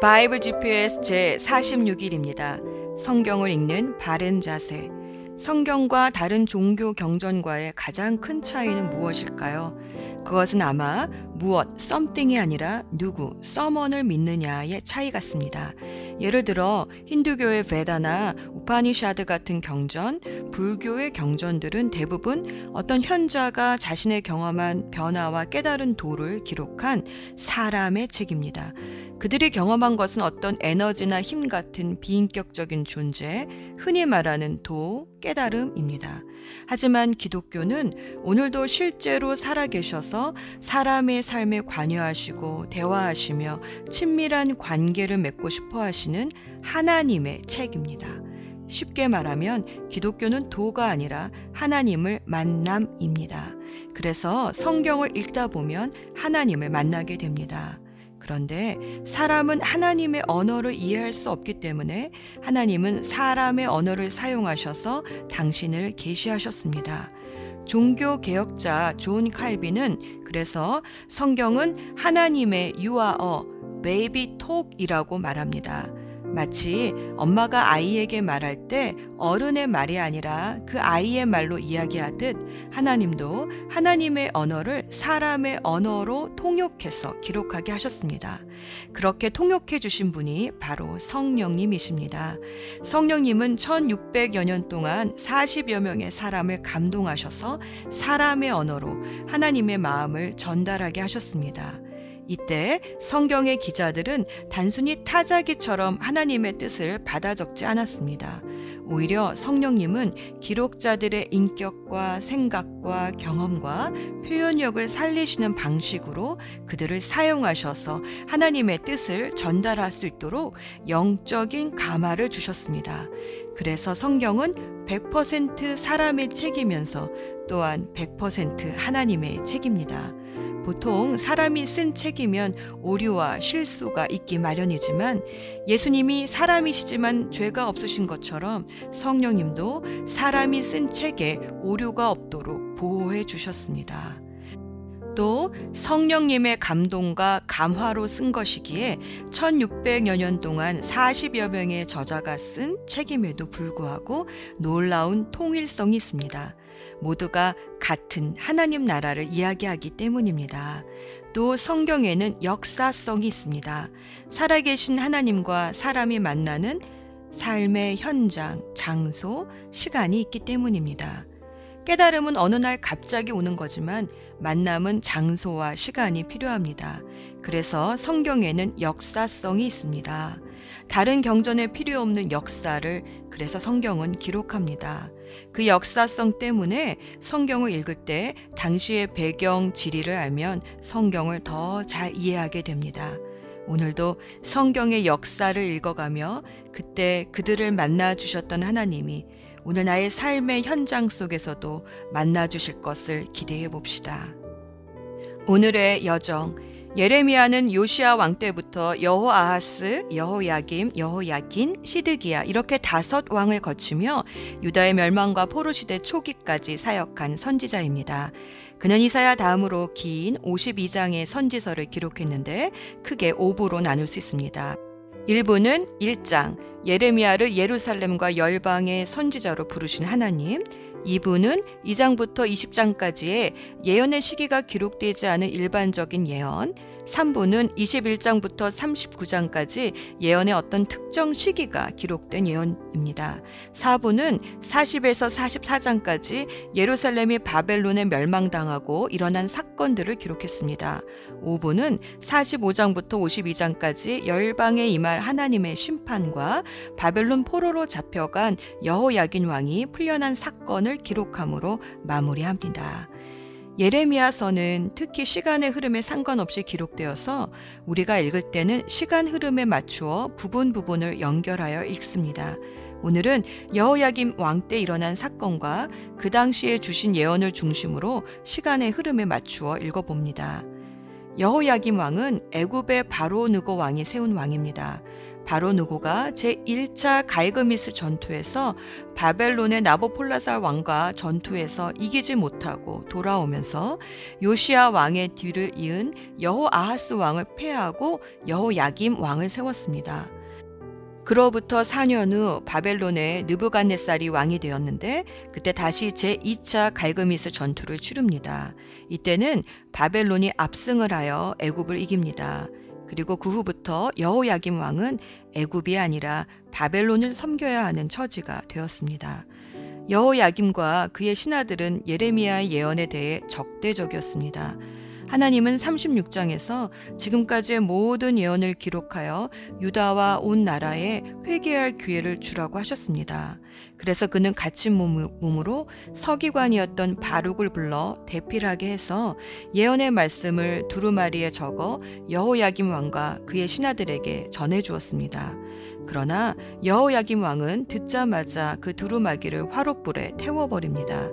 바이블 GPS 제 46일입니다. 성경을 읽는 바른 자세. 성경과 다른 종교 경전과의 가장 큰 차이는 무엇일까요? 그것은 아마 무엇, something이 아니라 누구, someone을 믿느냐의 차이 같습니다. 예를 들어 힌두교의 베다나 우파니샤드 같은 경전, 불교의 경전들은 대부분 어떤 현자가 자신의 경험한 변화와 깨달은 도를 기록한 사람의 책입니다. 그들이 경험한 것은 어떤 에너지나 힘 같은 비인격적인 존재, 흔히 말하는 도, 깨달음입니다. 하지만 기독교는 오늘도 실제로 살아계셔서 사람의 삶에 관여하시고 대화하시며 친밀한 관계를 맺고 싶어 하시는 하나님의 책입니다. 쉽게 말하면 기독교는 도가 아니라 하나님을 만남입니다. 그래서 성경을 읽다 보면 하나님을 만나게 됩니다. 그런데 사람은 하나님의 언어를 이해할 수 없기 때문에 하나님은 사람의 언어를 사용하셔서 당신을 계시하셨습니다. 종교 개혁자 존 칼빈은 그래서 성경은 하나님의 a baby talk이라고 말합니다. 마치 엄마가 아이에게 말할 때 어른의 말이 아니라 그 아이의 말로 이야기하듯 하나님도 하나님의 언어를 사람의 언어로 통역해서 기록하게 하셨습니다. 그렇게 통역해 주신 분이 바로 성령님이십니다. 성령님은 1600여 년 동안 40여 명의 사람을 감동하셔서 사람의 언어로 하나님의 마음을 전달하게 하셨습니다. 이때 성경의 기자들은 단순히 타자기처럼 하나님의 뜻을 받아 적지 않았습니다. 오히려 성령님은 기록자들의 인격과 생각과 경험과 표현력을 살리시는 방식으로 그들을 사용하셔서 하나님의 뜻을 전달할 수 있도록 영적인 감화를 주셨습니다. 그래서 성경은 100% 사람의 책이면서 또한 100% 하나님의 책입니다. 보통 사람이 쓴 책이면 오류와 실수가 있기 마련이지만 예수님이 사람이시지만 죄가 없으신 것처럼 성령님도 사람이 쓴 책에 오류가 없도록 보호해 주셨습니다. 또 성령님의 감동과 감화로 쓴 것이기에 1600여 년 동안 40여 명의 저자가 쓴 책임에도 불구하고 놀라운 통일성이 있습니다. 모두가 같은 하나님 나라를 이야기하기 때문입니다. 또 성경에는 역사성이 있습니다. 살아계신 하나님과 사람이 만나는 삶의 현장, 장소, 시간이 있기 때문입니다. 깨달음은 어느 날 갑자기 오는 거지만 만남은 장소와 시간이 필요합니다. 그래서 성경에는 역사성이 있습니다. 다른 경전에 필요 없는 역사를 그래서 성경은 기록합니다. 그 역사성 때문에 성경을 읽을 때 당시의 배경 지리를 알면 성경을 더 잘 이해하게 됩니다. 오늘도 성경의 역사를 읽어가며 그때 그들을 만나 주셨던 하나님이 오늘 나의 삶의 현장 속에서도 만나 주실 것을 기대해 봅시다. 오늘의 여정 예레미야는 요시아 왕 때부터 여호아하스, 여호야김, 여호야긴, 시드기야 이렇게 다섯 왕을 거치며 유다의 멸망과 포로 시대 초기까지 사역한 선지자입니다. 그는 이사야 다음으로 긴 52장의 선지서를 기록했는데 크게 5부로 나눌 수 있습니다. 1부는 1장 예레미야를 예루살렘과 열방의 선지자로 부르신 하나님, 2부는 2장부터 20장까지의 예언의 시기가 기록되지 않은 일반적인 예언, 3부는 21장부터 39장까지 예언의 어떤 특정 시기가 기록된 예언입니다. 4부는 40에서 44장까지 예루살렘이 바벨론에 멸망당하고 일어난 사건들을 기록했습니다. 5부는 45장부터 52장까지 열방에 임할 하나님의 심판과 바벨론 포로로 잡혀간 여호야긴 왕이 풀려난 사건을 기록함으로 마무리합니다. 예레미야서는 특히 시간의 흐름에 상관없이 기록되어서 우리가 읽을 때는 시간 흐름에 맞추어 부분 부분을 연결하여 읽습니다. 오늘은 여호야김 왕 때 일어난 사건과 그 당시에 주신 예언을 중심으로 시간의 흐름에 맞추어 읽어봅니다. 여호야김 왕은 애굽의 바로 느고 왕이 세운 왕입니다. 바로 누구가 제1차 갈그미스 전투에서 바벨론의 나보폴라살 왕과 전투에서 이기지 못하고 돌아오면서 요시아 왕의 뒤를 이은 여호 아하스 왕을 패하고 여호 야김 왕을 세웠습니다. 그로부터 4년 후 바벨론의 느부갓네살이 왕이 되었는데 그때 다시 제2차 갈그미스 전투를 치릅니다. 이때는 바벨론이 압승을 하여 애굽을 이깁니다. 그리고 그 후부터 여호야김 왕은 애굽이 아니라 바벨론을 섬겨야 하는 처지가 되었습니다. 여호야김과 그의 신하들은 예레미야의 예언에 대해 적대적이었습니다. 하나님은 36장에서 지금까지의 모든 예언을 기록하여 유다와 온 나라에 회개할 기회를 주라고 하셨습니다. 그래서 그는 갇힌 몸으로 서기관이었던 바룩을 불러 대필하게 해서 예언의 말씀을 두루마리에 적어 여호야김 왕과 그의 신하들에게 전해 주었습니다. 그러나 여호야김 왕은 듣자마자 그 두루마기를 화롯불에 태워버립니다.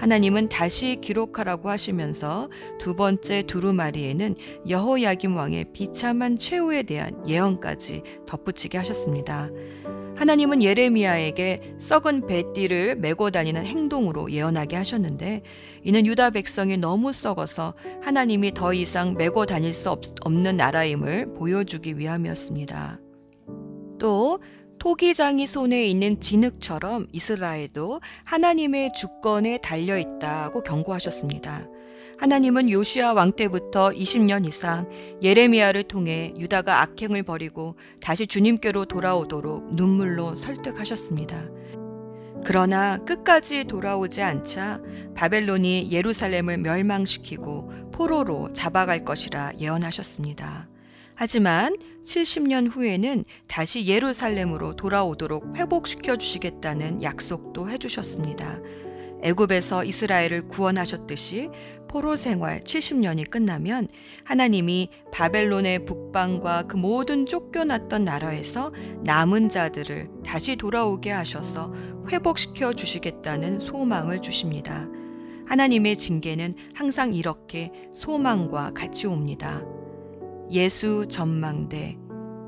하나님은 다시 기록하라고 하시면서 두 번째 두루마리에는 여호야김 왕의 비참한 최후에 대한 예언까지 덧붙이게 하셨습니다. 하나님은 예레미야에게 썩은 배띠를 메고 다니는 행동으로 예언하게 하셨는데 이는 유다 백성이 너무 썩어서 하나님이 더 이상 메고 다닐 수 없, 없는 나라임을 보여주기 위함이었습니다. 또 토기장이 손에 있는 진흙처럼 이스라엘도 하나님의 주권에 달려 있다고 경고하셨습니다. 하나님은 요시아 왕 때부터 20년 이상 예레미야를 통해 유다가 악행을 버리고 다시 주님께로 돌아오도록 눈물로 설득하셨습니다. 그러나 끝까지 돌아오지 않자 바벨론이 예루살렘을 멸망시키고 포로로 잡아갈 것이라 예언하셨습니다. 하지만 70년 후에는 다시 예루살렘으로 돌아오도록 회복시켜 주시겠다는 약속도 해주셨습니다. 애굽에서 이스라엘을 구원하셨듯이 포로 생활 70년이 끝나면 하나님이 바벨론의 북방과 그 모든 쫓겨났던 나라에서 남은 자들을 다시 돌아오게 하셔서 회복시켜 주시겠다는 소망을 주십니다. 하나님의 징계는 항상 이렇게 소망과 같이 옵니다. 예수 전망대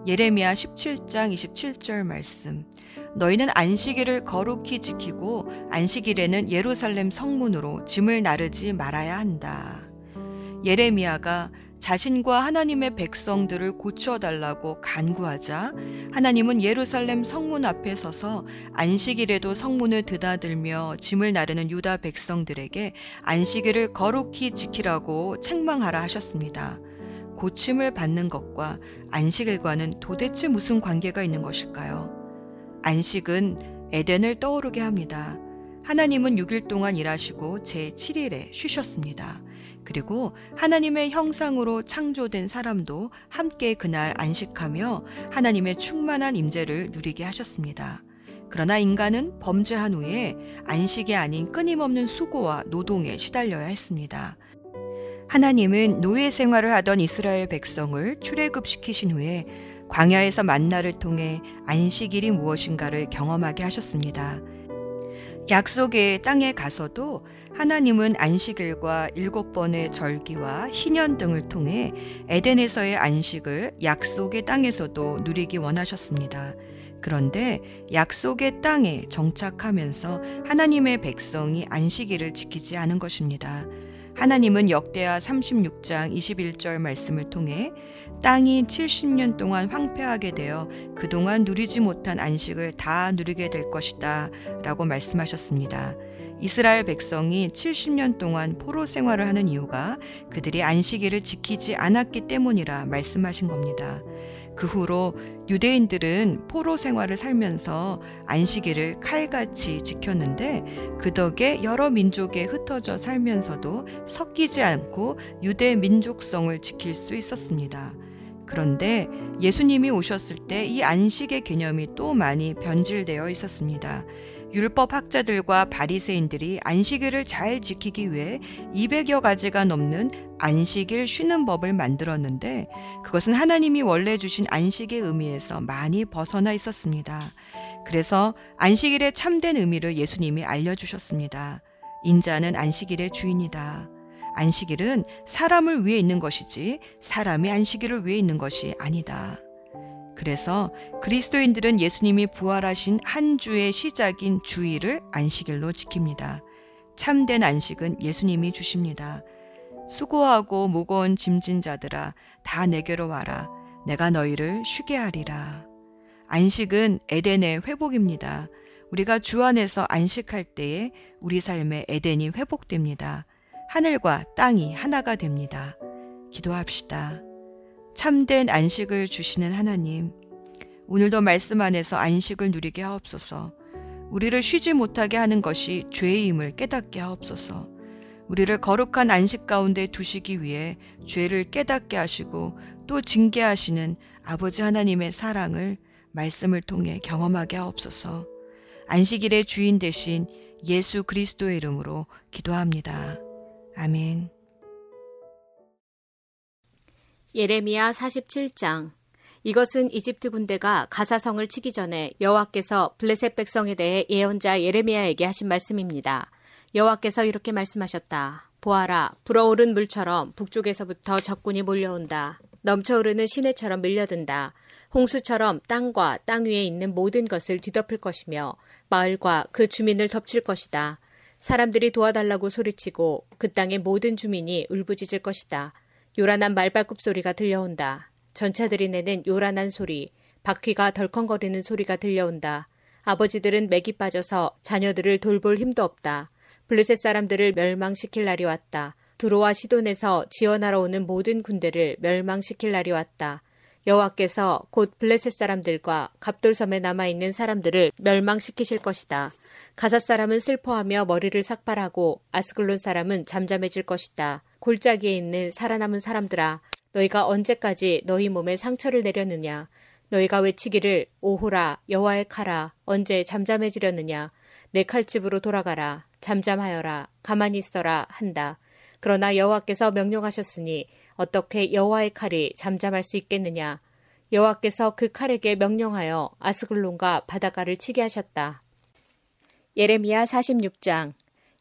예레미야 17장 27절 말씀 너희는 안식일을 거룩히 지키고 안식일에는 예루살렘 성문으로 짐을 나르지 말아야 한다. 예레미야가 자신과 하나님의 백성들을 고쳐달라고 간구하자 하나님은 예루살렘 성문 앞에 서서 안식일에도 성문을 드나들며 짐을 나르는 유다 백성들에게 안식일을 거룩히 지키라고 책망하라 하셨습니다. 고침을 받는 것과 안식일과는 도대체 무슨 관계가 있는 것일까요? 안식은 에덴을 떠오르게 합니다. 하나님은 6일 동안 일하시고 제7일에 쉬셨습니다. 그리고 하나님의 형상으로 창조된 사람도 함께 그날 안식하며 하나님의 충만한 임재를 누리게 하셨습니다. 그러나 인간은 범죄한 후에 안식이 아닌 끊임없는 수고와 노동에 시달려야 했습니다. 하나님은 노예 생활을 하던 이스라엘 백성을 출애굽시키신 후에 광야에서 만나를 통해 안식일이 무엇인가를 경험하게 하셨습니다. 약속의 땅에 가서도 하나님은 안식일과 일곱 번의 절기와 희년 등을 통해 에덴에서의 안식을 약속의 땅에서도 누리기 원하셨습니다. 그런데 약속의 땅에 정착하면서 하나님의 백성이 안식일을 지키지 않은 것입니다. 하나님은 역대하 36장 21절 말씀을 통해 땅이 70년 동안 황폐하게 되어 그동안 누리지 못한 안식을 다 누리게 될 것이다 라고 말씀하셨습니다. 이스라엘 백성이 70년 동안 포로 생활을 하는 이유가 그들이 안식일을 지키지 않았기 때문이라 말씀하신 겁니다. 그 후로 유대인들은 포로 생활을 살면서 안식일을 칼같이 지켰는데 그 덕에 여러 민족에 흩어져 살면서도 섞이지 않고 유대 민족성을 지킬 수 있었습니다. 그런데 예수님이 오셨을 때 이 안식의 개념이 또 많이 변질되어 있었습니다. 율법 학자들과 바리새인들이 안식일을 잘 지키기 위해 200여 가지가 넘는 안식일 쉬는 법을 만들었는데 그것은 하나님이 원래 주신 안식의 의미에서 많이 벗어나 있었습니다. 그래서 안식일의 참된 의미를 예수님이 알려주셨습니다. 인자는 안식일의 주인이다. 안식일은 사람을 위해 있는 것이지 사람이 안식일을 위해 있는 것이 아니다. 그래서 그리스도인들은 예수님이 부활하신 한 주의 시작인 주일을 안식일로 지킵니다. 참된 안식은 예수님이 주십니다. 수고하고 무거운 짐진 자들아 다 내게로 와라. 내가 너희를 쉬게 하리라. 안식은 에덴의 회복입니다. 우리가 주 안에서 안식할 때에 우리 삶의 에덴이 회복됩니다. 하늘과 땅이 하나가 됩니다. 기도합시다. 참된 안식을 주시는 하나님, 오늘도 말씀 안에서 안식을 누리게 하옵소서. 우리를 쉬지 못하게 하는 것이 죄임을 깨닫게 하옵소서. 우리를 거룩한 안식 가운데 두시기 위해 죄를 깨닫게 하시고 또 징계하시는 아버지 하나님의 사랑을 말씀을 통해 경험하게 하옵소서. 안식일의 주인 대신 예수 그리스도의 이름으로 기도합니다. 아멘. 예레미야 47장 이것은 이집트 군대가 가사성을 치기 전에 여호와께서 블레셋 백성에 대해 예언자 예레미야에게 하신 말씀입니다. 여호와께서 이렇게 말씀하셨다. 보아라, 불어오른 물처럼 북쪽에서부터 적군이 몰려온다. 넘쳐흐르는 시내처럼 밀려든다. 홍수처럼 땅과 땅 위에 있는 모든 것을 뒤덮을 것이며 마을과 그 주민을 덮칠 것이다. 사람들이 도와달라고 소리치고 그 땅의 모든 주민이 울부짖을 것이다. 요란한 말발굽 소리가 들려온다. 전차들이 내는 요란한 소리, 바퀴가 덜컹거리는 소리가 들려온다. 아버지들은 맥이 빠져서 자녀들을 돌볼 힘도 없다. 블레셋 사람들을 멸망시킬 날이 왔다. 두로와 시돈에서 지원하러 오는 모든 군대를 멸망시킬 날이 왔다. 여호와께서 곧 블레셋 사람들과 갑돌섬에 남아 있는 사람들을 멸망시키실 것이다. 가사 사람은 슬퍼하며 머리를 삭발하고 아스글론 사람은 잠잠해질 것이다. 골짜기에 있는 살아남은 사람들아, 너희가 언제까지 너희 몸에 상처를 내렸느냐? 너희가 외치기를 오호라 여호와의 칼아 언제 잠잠해지려느냐? 내 칼집으로 돌아가라 잠잠하여라 가만히 있어라 한다. 그러나 여호와께서 명령하셨으니 어떻게 여호와의 칼이 잠잠할 수 있겠느냐? 여호와께서 그 칼에게 명령하여 아스글론과 바닷가를 치게 하셨다. 예레미야 46장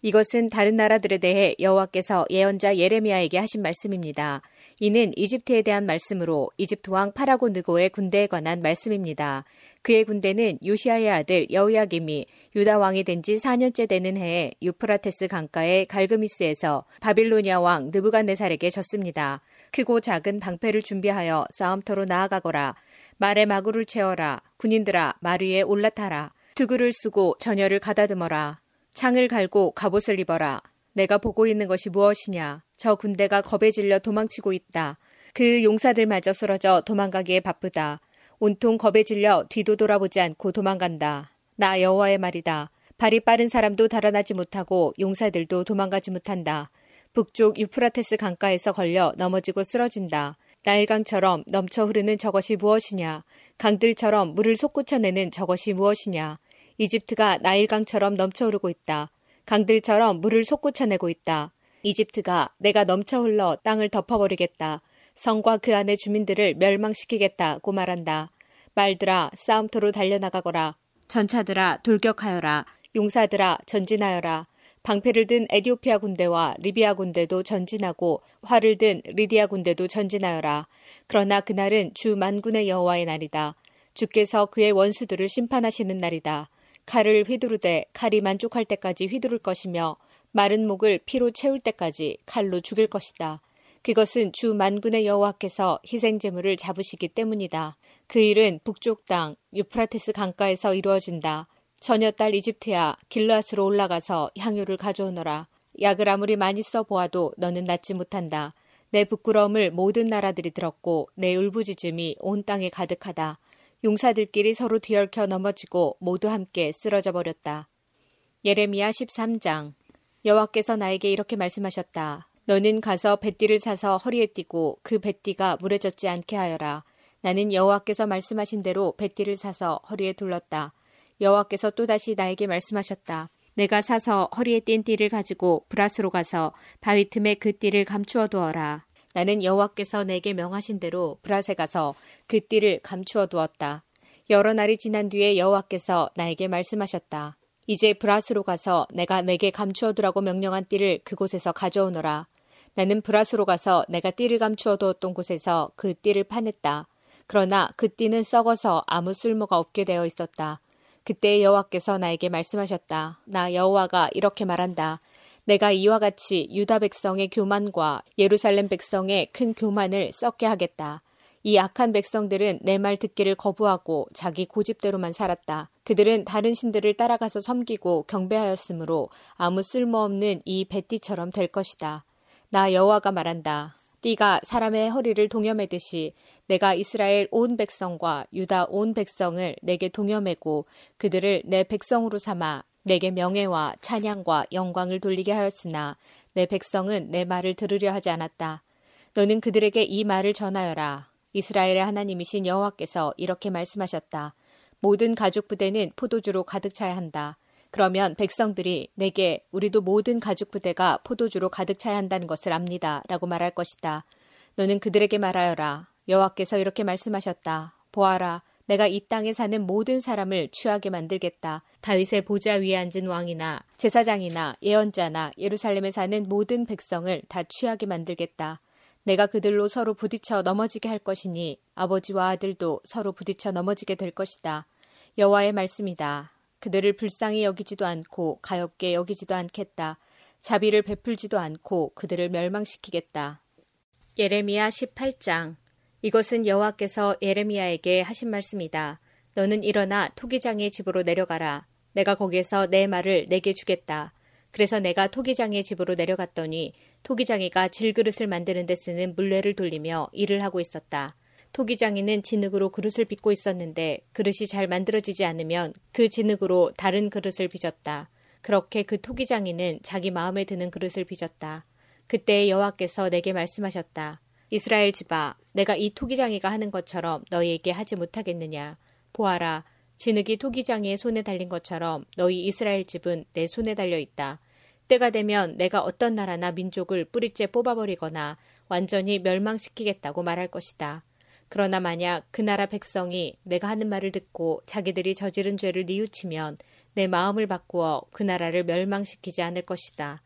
이것은 다른 나라들에 대해 여호와께서 예언자 예레미야에게 하신 말씀입니다. 이는 이집트에 대한 말씀으로 이집트 왕 파라고 느고의 군대에 관한 말씀입니다. 그의 군대는 요시아의 아들 여우야김이 유다 왕이 된 지 4년째 되는 해에 유프라테스 강가의 갈그미스에서 바빌로니아 왕 느부갓네살에게 졌습니다. 크고 작은 방패를 준비하여 싸움터로 나아가거라. 말에 마구를 채워라. 군인들아 말 위에 올라타라. 두구를 쓰고 전열을 가다듬어라. 창을 갈고 갑옷을 입어라. 내가 보고 있는 것이 무엇이냐? 저 군대가 겁에 질려 도망치고 있다. 그 용사들마저 쓰러져 도망가기에 바쁘다. 온통 겁에 질려 뒤도 돌아보지 않고 도망간다. 나 여호와의 말이다. 발이 빠른 사람도 달아나지 못하고 용사들도 도망가지 못한다. 북쪽 유프라테스 강가에서 걸려 넘어지고 쓰러진다. 나일강처럼 넘쳐 흐르는 저것이 무엇이냐? 강들처럼 물을 솟구쳐내는 저것이 무엇이냐? 이집트가 나일강처럼 넘쳐 흐르고 있다. 강들처럼 물을 솟구쳐내고 있다. 이집트가 내가 넘쳐 흘러 땅을 덮어버리겠다. 성과 그 안의 주민들을 멸망시키겠다고 말한다. 말들아 싸움터로 달려나가거라. 전차들아 돌격하여라. 용사들아 전진하여라. 방패를 든 에디오피아 군대와 리비아 군대도 전진하고 활을 든 리디아 군대도 전진하여라. 그러나 그날은 주 만군의 여호와의 날이다. 주께서 그의 원수들을 심판하시는 날이다. 칼을 휘두르되 칼이 만족할 때까지 휘두를 것이며 마른 목을 피로 채울 때까지 칼로 죽일 것이다. 그것은 주 만군의 여호와께서 희생 제물을 잡으시기 때문이다. 그 일은 북쪽 땅 유프라테스 강가에서 이루어진다. 처녀 딸 이집트야 길라스로 올라가서 향유를 가져오너라. 약을 아무리 많이 써 보아도 너는 낫지 못한다. 내 부끄러움을 모든 나라들이 들었고 내 울부짖음이 온 땅에 가득하다. 용사들끼리 서로 뒤얽혀 넘어지고 모두 함께 쓰러져 버렸다. 예레미야 13장 여호와께서 나에게 이렇게 말씀하셨다. 너는 가서 뱃띠를 사서 허리에 띠고 그 뱃띠가 젖지 않게 하여라. 나는 여호와께서 말씀하신 대로 뱃띠를 사서 허리에 둘렀다. 여호와께서 또다시 나에게 말씀하셨다. 내가 사서 허리에 띈 띠를 가지고 브라스로 가서 바위 틈에 그 띠를 감추어 두어라. 나는 여호와께서 내게 명하신 대로 브라세 가서 그 띠를 감추어 두었다. 여러 날이 지난 뒤에 여호와께서 나에게 말씀하셨다. 이제 브라스로 가서 내가 내게 감추어 두라고 명령한 띠를 그곳에서 가져오너라. 나는 브라스로 가서 내가 띠를 감추어 두었던 곳에서 그 띠를 파냈다. 그러나 그 띠는 썩어서 아무 쓸모가 없게 되어 있었다. 그때 여호와께서 나에게 말씀하셨다. 나 여호와가 이렇게 말한다. 내가 이와 같이 유다 백성의 교만과 예루살렘 백성의 큰 교만을 썩게 하겠다. 이 악한 백성들은 내 말 듣기를 거부하고 자기 고집대로만 살았다. 그들은 다른 신들을 따라가서 섬기고 경배하였으므로 아무 쓸모없는 이 배띠처럼 될 것이다. 나 여호와가 말한다. 띠가 사람의 허리를 동여매듯이 내가 이스라엘 온 백성과 유다 온 백성을 내게 동여매고 그들을 내 백성으로 삼아 내게 명예와 찬양과 영광을 돌리게 하였으나 내 백성은 내 말을 들으려 하지 않았다. 너는 그들에게 이 말을 전하여라. 이스라엘의 하나님이신 여호와께서 이렇게 말씀하셨다. 모든 가죽 부대는 포도주로 가득 차야 한다. 그러면 백성들이 내게 우리도 모든 가죽 부대가 포도주로 가득 차야 한다는 것을 압니다. 라고 말할 것이다. 너는 그들에게 말하여라. 여호와께서 이렇게 말씀하셨다. 보아라. 내가 이 땅에 사는 모든 사람을 취하게 만들겠다. 다윗의 보좌 위에 앉은 왕이나 제사장이나 예언자나 예루살렘에 사는 모든 백성을 다 취하게 만들겠다. 내가 그들로 서로 부딪혀 넘어지게 할 것이니 아버지와 아들도 서로 부딪혀 넘어지게 될 것이다. 여호와의 말씀이다. 그들을 불쌍히 여기지도 않고 가엽게 여기지도 않겠다. 자비를 베풀지도 않고 그들을 멸망시키겠다. 예레미야 18장 이것은 여호와께서 예레미야에게 하신 말씀이다. 너는 일어나 토기장의 집으로 내려가라. 내가 거기에서 내 말을 내게 주겠다. 그래서 내가 토기장의 집으로 내려갔더니 토기장이가 질그릇을 만드는 데 쓰는 물레를 돌리며 일을 하고 있었다. 토기장이는 진흙으로 그릇을 빚고 있었는데 그릇이 잘 만들어지지 않으면 그 진흙으로 다른 그릇을 빚었다. 그렇게 그 토기장이는 자기 마음에 드는 그릇을 빚었다. 그때 여호와께서 내게 말씀하셨다. 이스라엘 집아, 내가 이 토기장이가 하는 것처럼 너희에게 하지 못하겠느냐? 보아라, 진흙이 토기장이의 손에 달린 것처럼 너희 이스라엘 집은 내 손에 달려 있다. 때가 되면 내가 어떤 나라나 민족을 뿌리째 뽑아버리거나 완전히 멸망시키겠다고 말할 것이다. 그러나 만약 그 나라 백성이 내가 하는 말을 듣고 자기들이 저지른 죄를 뉘우치면 내 마음을 바꾸어 그 나라를 멸망시키지 않을 것이다.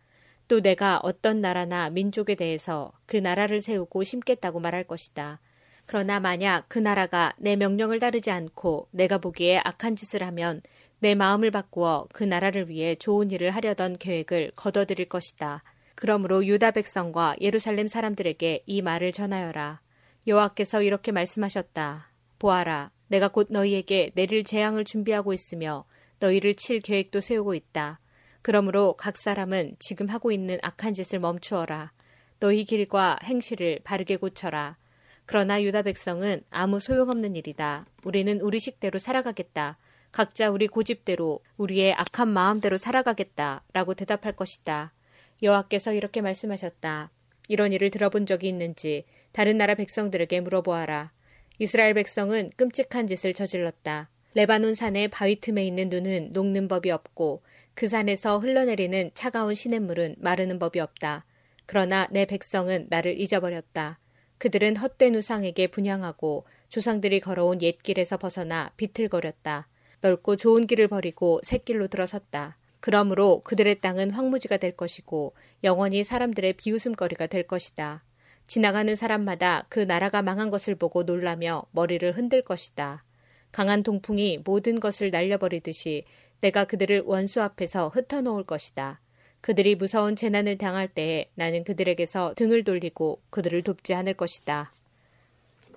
또 내가 어떤 나라나 민족에 대해서 그 나라를 세우고 심겠다고 말할 것이다. 그러나 만약 그 나라가 내 명령을 따르지 않고 내가 보기에 악한 짓을 하면 내 마음을 바꾸어 그 나라를 위해 좋은 일을 하려던 계획을 거둬들일 것이다. 그러므로 유다 백성과 예루살렘 사람들에게 이 말을 전하여라. 여호와께서 이렇게 말씀하셨다. 보아라, 내가 곧 너희에게 내릴 재앙을 준비하고 있으며 너희를 칠 계획도 세우고 있다. 그러므로 각 사람은 지금 하고 있는 악한 짓을 멈추어라. 너희 길과 행실을 바르게 고쳐라. 그러나 유다 백성은 아무 소용없는 일이다. 우리는 우리 식대로 살아가겠다. 각자 우리 고집대로 우리의 악한 마음대로 살아가겠다. 라고 대답할 것이다. 여호와께서 이렇게 말씀하셨다. 이런 일을 들어본 적이 있는지 다른 나라 백성들에게 물어보아라. 이스라엘 백성은 끔찍한 짓을 저질렀다. 레바논 산의 바위 틈에 있는 눈은 녹는 법이 없고 그 산에서 흘러내리는 차가운 시냇물은 마르는 법이 없다. 그러나 내 백성은 나를 잊어버렸다. 그들은 헛된 우상에게 분양하고 조상들이 걸어온 옛길에서 벗어나 비틀거렸다. 넓고 좋은 길을 버리고 새길로 들어섰다. 그러므로 그들의 땅은 황무지가 될 것이고 영원히 사람들의 비웃음거리가 될 것이다. 지나가는 사람마다 그 나라가 망한 것을 보고 놀라며 머리를 흔들 것이다. 강한 동풍이 모든 것을 날려버리듯이 내가 그들을 원수 앞에서 흩어놓을 것이다. 그들이 무서운 재난을 당할 때에 나는 그들에게서 등을 돌리고 그들을 돕지 않을 것이다.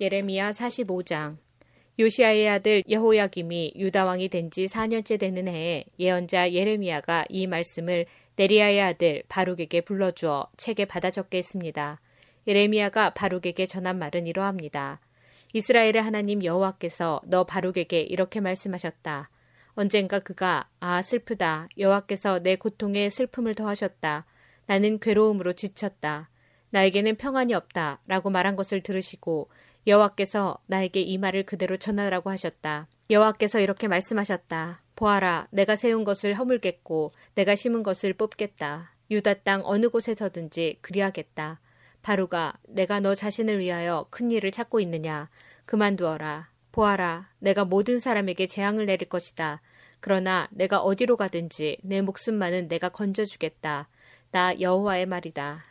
예레미야 45장 요시아의 아들 여호야김이 유다 왕이 된 지 4년째 되는 해에 예언자 예레미야가 이 말씀을 네리아의 아들 바룩에게 불러주어 책에 받아 적게 했습니다. 예레미야가 바룩에게 전한 말은 이러합니다. 이스라엘의 하나님 여호와께서 너 바룩에게 이렇게 말씀하셨다. 언젠가 그가 아 슬프다 여호와께서 내 고통에 슬픔을 더하셨다. 나는 괴로움으로 지쳤다. 나에게는 평안이 없다. 라고 말한 것을 들으시고 여호와께서 나에게 이 말을 그대로 전하라고 하셨다. 여호와께서 이렇게 말씀하셨다. 보아라, 내가 세운 것을 허물겠고 내가 심은 것을 뽑겠다. 유다 땅 어느 곳에서든지 그리하겠다. 바루가 내가 너 자신을 위하여 큰 일을 찾고 있느냐 그만두어라 보아라 내가 모든 사람에게 재앙을 내릴 것이다 그러나 내가 어디로 가든지 내 목숨만은 내가 건져주겠다 나 여호와의 말이다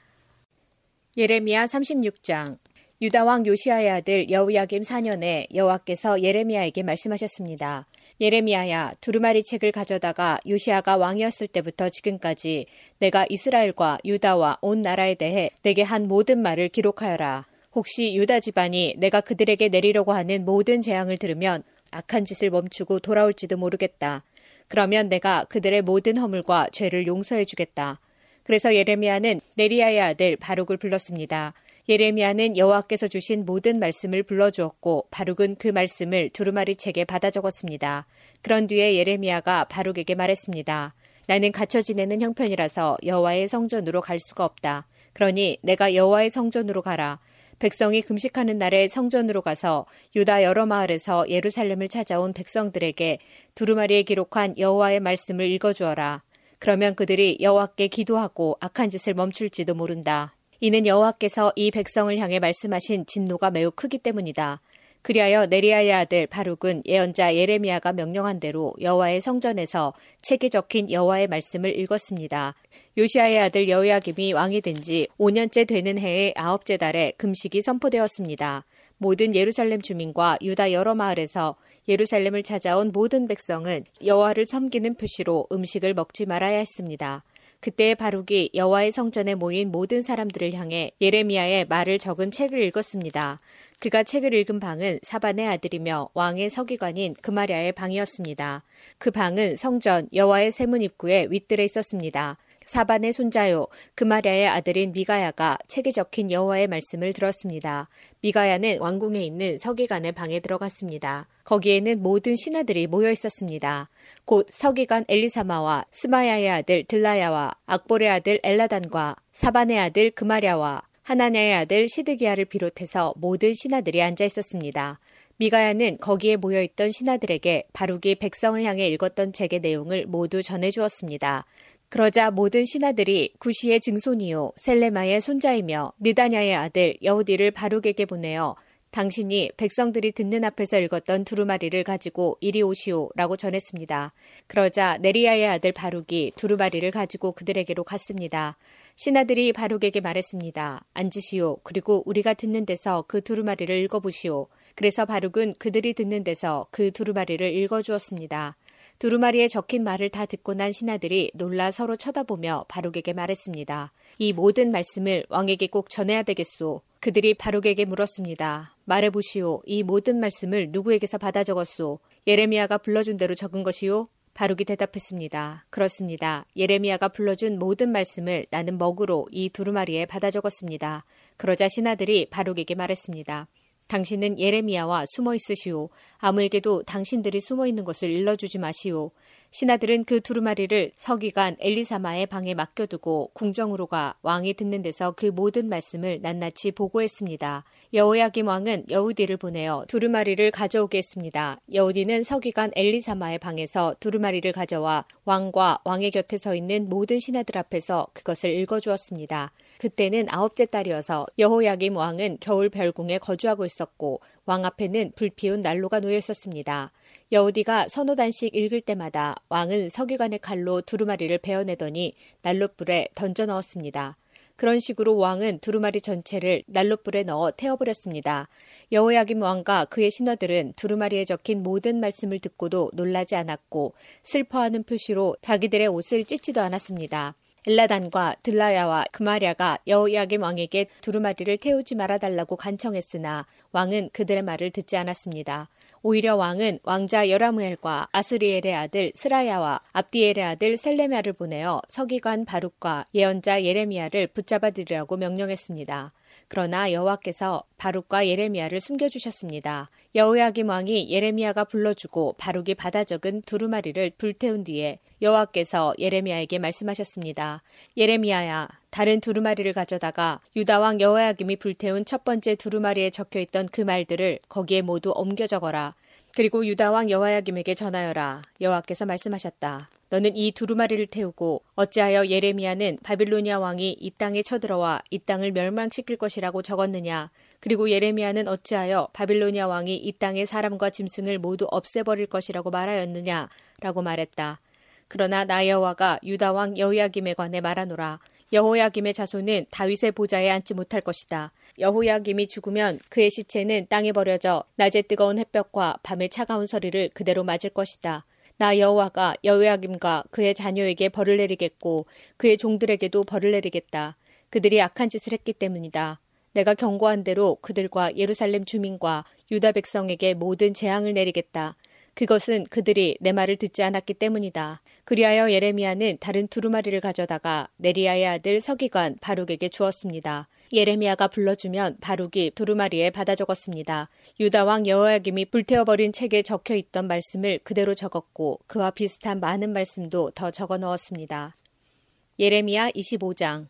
예레미야 36장 유다 왕 요시아의 아들 여우야김 4년에 여호와께서 예레미야에게 말씀하셨습니다. 예레미야야 두루마리 책을 가져다가 요시아가 왕이었을 때부터 지금까지 내가 이스라엘과 유다와 온 나라에 대해 내게 한 모든 말을 기록하여라. 혹시 유다 집안이 내가 그들에게 내리려고 하는 모든 재앙을 들으면 악한 짓을 멈추고 돌아올지도 모르겠다. 그러면 내가 그들의 모든 허물과 죄를 용서해 주겠다. 그래서 예레미야는 네리야의 아들 바룩을 불렀습니다. 예레미야는 여호와께서 주신 모든 말씀을 불러주었고 바룩은 그 말씀을 두루마리 책에 받아 적었습니다. 그런 뒤에 예레미야가 바룩에게 말했습니다. 나는 갇혀 지내는 형편이라서 여호와의 성전으로 갈 수가 없다. 그러니 내가 여호와의 성전으로 가라. 백성이 금식하는 날에 성전으로 가서 유다 여러 마을에서 예루살렘을 찾아온 백성들에게 두루마리에 기록한 여호와의 말씀을 읽어주어라. 그러면 그들이 여호와께 기도하고 악한 짓을 멈출지도 모른다. 이는 여호와께서 이 백성을 향해 말씀하신 진노가 매우 크기 때문이다. 그리하여 네리아의 아들 바룩은 예언자 예레미야가 명령한 대로 여호와의 성전에서 책에 적힌 여호와의 말씀을 읽었습니다. 요시아의 아들 여호야김이 왕이 된 지 5년째 되는 해의 아홉째 달에 금식이 선포되었습니다. 모든 예루살렘 주민과 유다 여러 마을에서 예루살렘을 찾아온 모든 백성은 여호와를 섬기는 표시로 음식을 먹지 말아야 했습니다. 그때 바룩이 여호와의 성전에 모인 모든 사람들을 향해 예레미야의 말을 적은 책을 읽었습니다. 그가 책을 읽은 방은 사반의 아들이며 왕의 서기관인 그마랴의 방이었습니다. 그 방은 성전 여호와의 세문 입구에 윗들에 있었습니다. 사반의 손자요 그마랴의 아들인 미가야가 책에 적힌 여호와의 말씀을 들었습니다. 미가야는 왕궁에 있는 서기관의 방에 들어갔습니다. 거기에는 모든 신하들이 모여 있었습니다. 곧 서기관 엘리사마와 스마야의 아들 들라야와 악볼의 아들 엘라단과 사반의 아들 그마랴와 하나냐의 아들 시드기야를 비롯해서 모든 신하들이 앉아 있었습니다. 미가야는 거기에 모여 있던 신하들에게 바룩이 백성을 향해 읽었던 책의 내용을 모두 전해 주었습니다. 그러자 모든 신하들이 구시의 증손이요 셀레마의 손자이며 느다냐의 아들 여우디를 바룩에게 보내어 당신이 백성들이 듣는 앞에서 읽었던 두루마리를 가지고 이리 오시오라고 전했습니다. 그러자 네리야의 아들 바룩이 두루마리를 가지고 그들에게로 갔습니다. 신하들이 바룩에게 말했습니다. 앉으시오. 그리고 우리가 듣는 데서 그 두루마리를 읽어보시오. 그래서 바룩은 그들이 듣는 데서 그 두루마리를 읽어주었습니다. 두루마리에 적힌 말을 다 듣고 난 신하들이 놀라 서로 쳐다보며 바룩에게 말했습니다. 이 모든 말씀을 왕에게 꼭 전해야 되겠소. 그들이 바룩에게 물었습니다. 말해보시오. 이 모든 말씀을 누구에게서 받아 적었소? 예레미야가 불러준 대로 적은 것이요? 바룩이 대답했습니다. 그렇습니다. 예레미야가 불러준 모든 말씀을 나는 먹으로 이 두루마리에 받아 적었습니다. 그러자 신하들이 바룩에게 말했습니다. 당신은 예레미야와 숨어 있으시오. 아무에게도 당신들이 숨어 있는 것을 일러주지 마시오. 신하들은 그 두루마리를 서기관 엘리사마의 방에 맡겨두고 궁정으로 가 왕이 듣는 데서 그 모든 말씀을 낱낱이 보고했습니다. 여호야김 왕은 여우디를 보내어 두루마리를 가져오게 했습니다. 여우디는 서기관 엘리사마의 방에서 두루마리를 가져와 왕과 왕의 곁에 서 있는 모든 신하들 앞에서 그것을 읽어주었습니다. 그때는 아홉째 딸이어서 여호야김 왕은 겨울 별궁에 거주하고 있었고 왕 앞에는 불피운 난로가 놓여 있었습니다. 여우디가 단씩 읽을 때마다 왕은 서기관의 칼로 두루마리를 베어내더니 난로불에 던져 넣었습니다. 그런 식으로 왕은 두루마리 전체를 난로불에 넣어 태워버렸습니다. 여호야김 왕과 그의 신하들은 두루마리에 적힌 모든 말씀을 듣고도 놀라지 않았고 슬퍼하는 표시로 자기들의 옷을 찢지도 않았습니다. 엘라단과 들라야와 그마랴가 여호야김 왕에게 두루마리를 태우지 말아달라고 간청했으나 왕은 그들의 말을 듣지 않았습니다. 오히려 왕은 왕자 여라무엘과 아스리엘의 아들 스라야와 압디엘의 아들 셀레미아를 보내어 서기관 바룩과 예언자 예레미야를 붙잡아들이라고 명령했습니다. 그러나 여호와께서 바룩과 예레미야를 숨겨주셨습니다. 여호야김 왕이 예레미야가 불러주고 바룩이 받아 적은 두루마리를 불태운 뒤에 여호와께서 예레미야에게 말씀하셨습니다. 예레미야야, 다른 두루마리를 가져다가 유다 왕 여호야김이 불태운 첫 번째 두루마리에 적혀 있던 그 말들을 거기에 모두 옮겨 적어라. 그리고 유다 왕 여호야김에게 전하여라. 여호와께서 말씀하셨다. 너는 이 두루마리를 태우고 어찌하여 예레미야는 바빌로니아 왕이 이 땅에 쳐들어와 이 땅을 멸망시킬 것이라고 적었느냐? 그리고 예레미야는 어찌하여 바빌로니아 왕이 이 땅의 사람과 짐승을 모두 없애버릴 것이라고 말하였느냐? 라고 말했다. 그러나 나 여호와가 유다 왕 여호야김에 관해 말하노라. 여호야김의 자손은 다윗의 보좌에 앉지 못할 것이다. 여호야김이 죽으면 그의 시체는 땅에 버려져 낮에 뜨거운 햇볕과 밤의 차가운 서리를 그대로 맞을 것이다. 나 여호와가 여호야김과 그의 자녀에게 벌을 내리겠고 그의 종들에게도 벌을 내리겠다. 그들이 악한 짓을 했기 때문이다. 내가 경고한 대로 그들과 예루살렘 주민과 유다 백성에게 모든 재앙을 내리겠다. 그것은 그들이 내 말을 듣지 않았기 때문이다. 그리하여 예레미야는 다른 두루마리를 가져다가 네리아의 아들 서기관 바룩에게 주었습니다. 예레미야가 불러주면 바룩이 두루마리에 받아 적었습니다. 유다 왕 여호야김이 불태워버린 책에 적혀 있던 말씀을 그대로 적었고 그와 비슷한 많은 말씀도 더 적어 넣었습니다. 예레미야 25장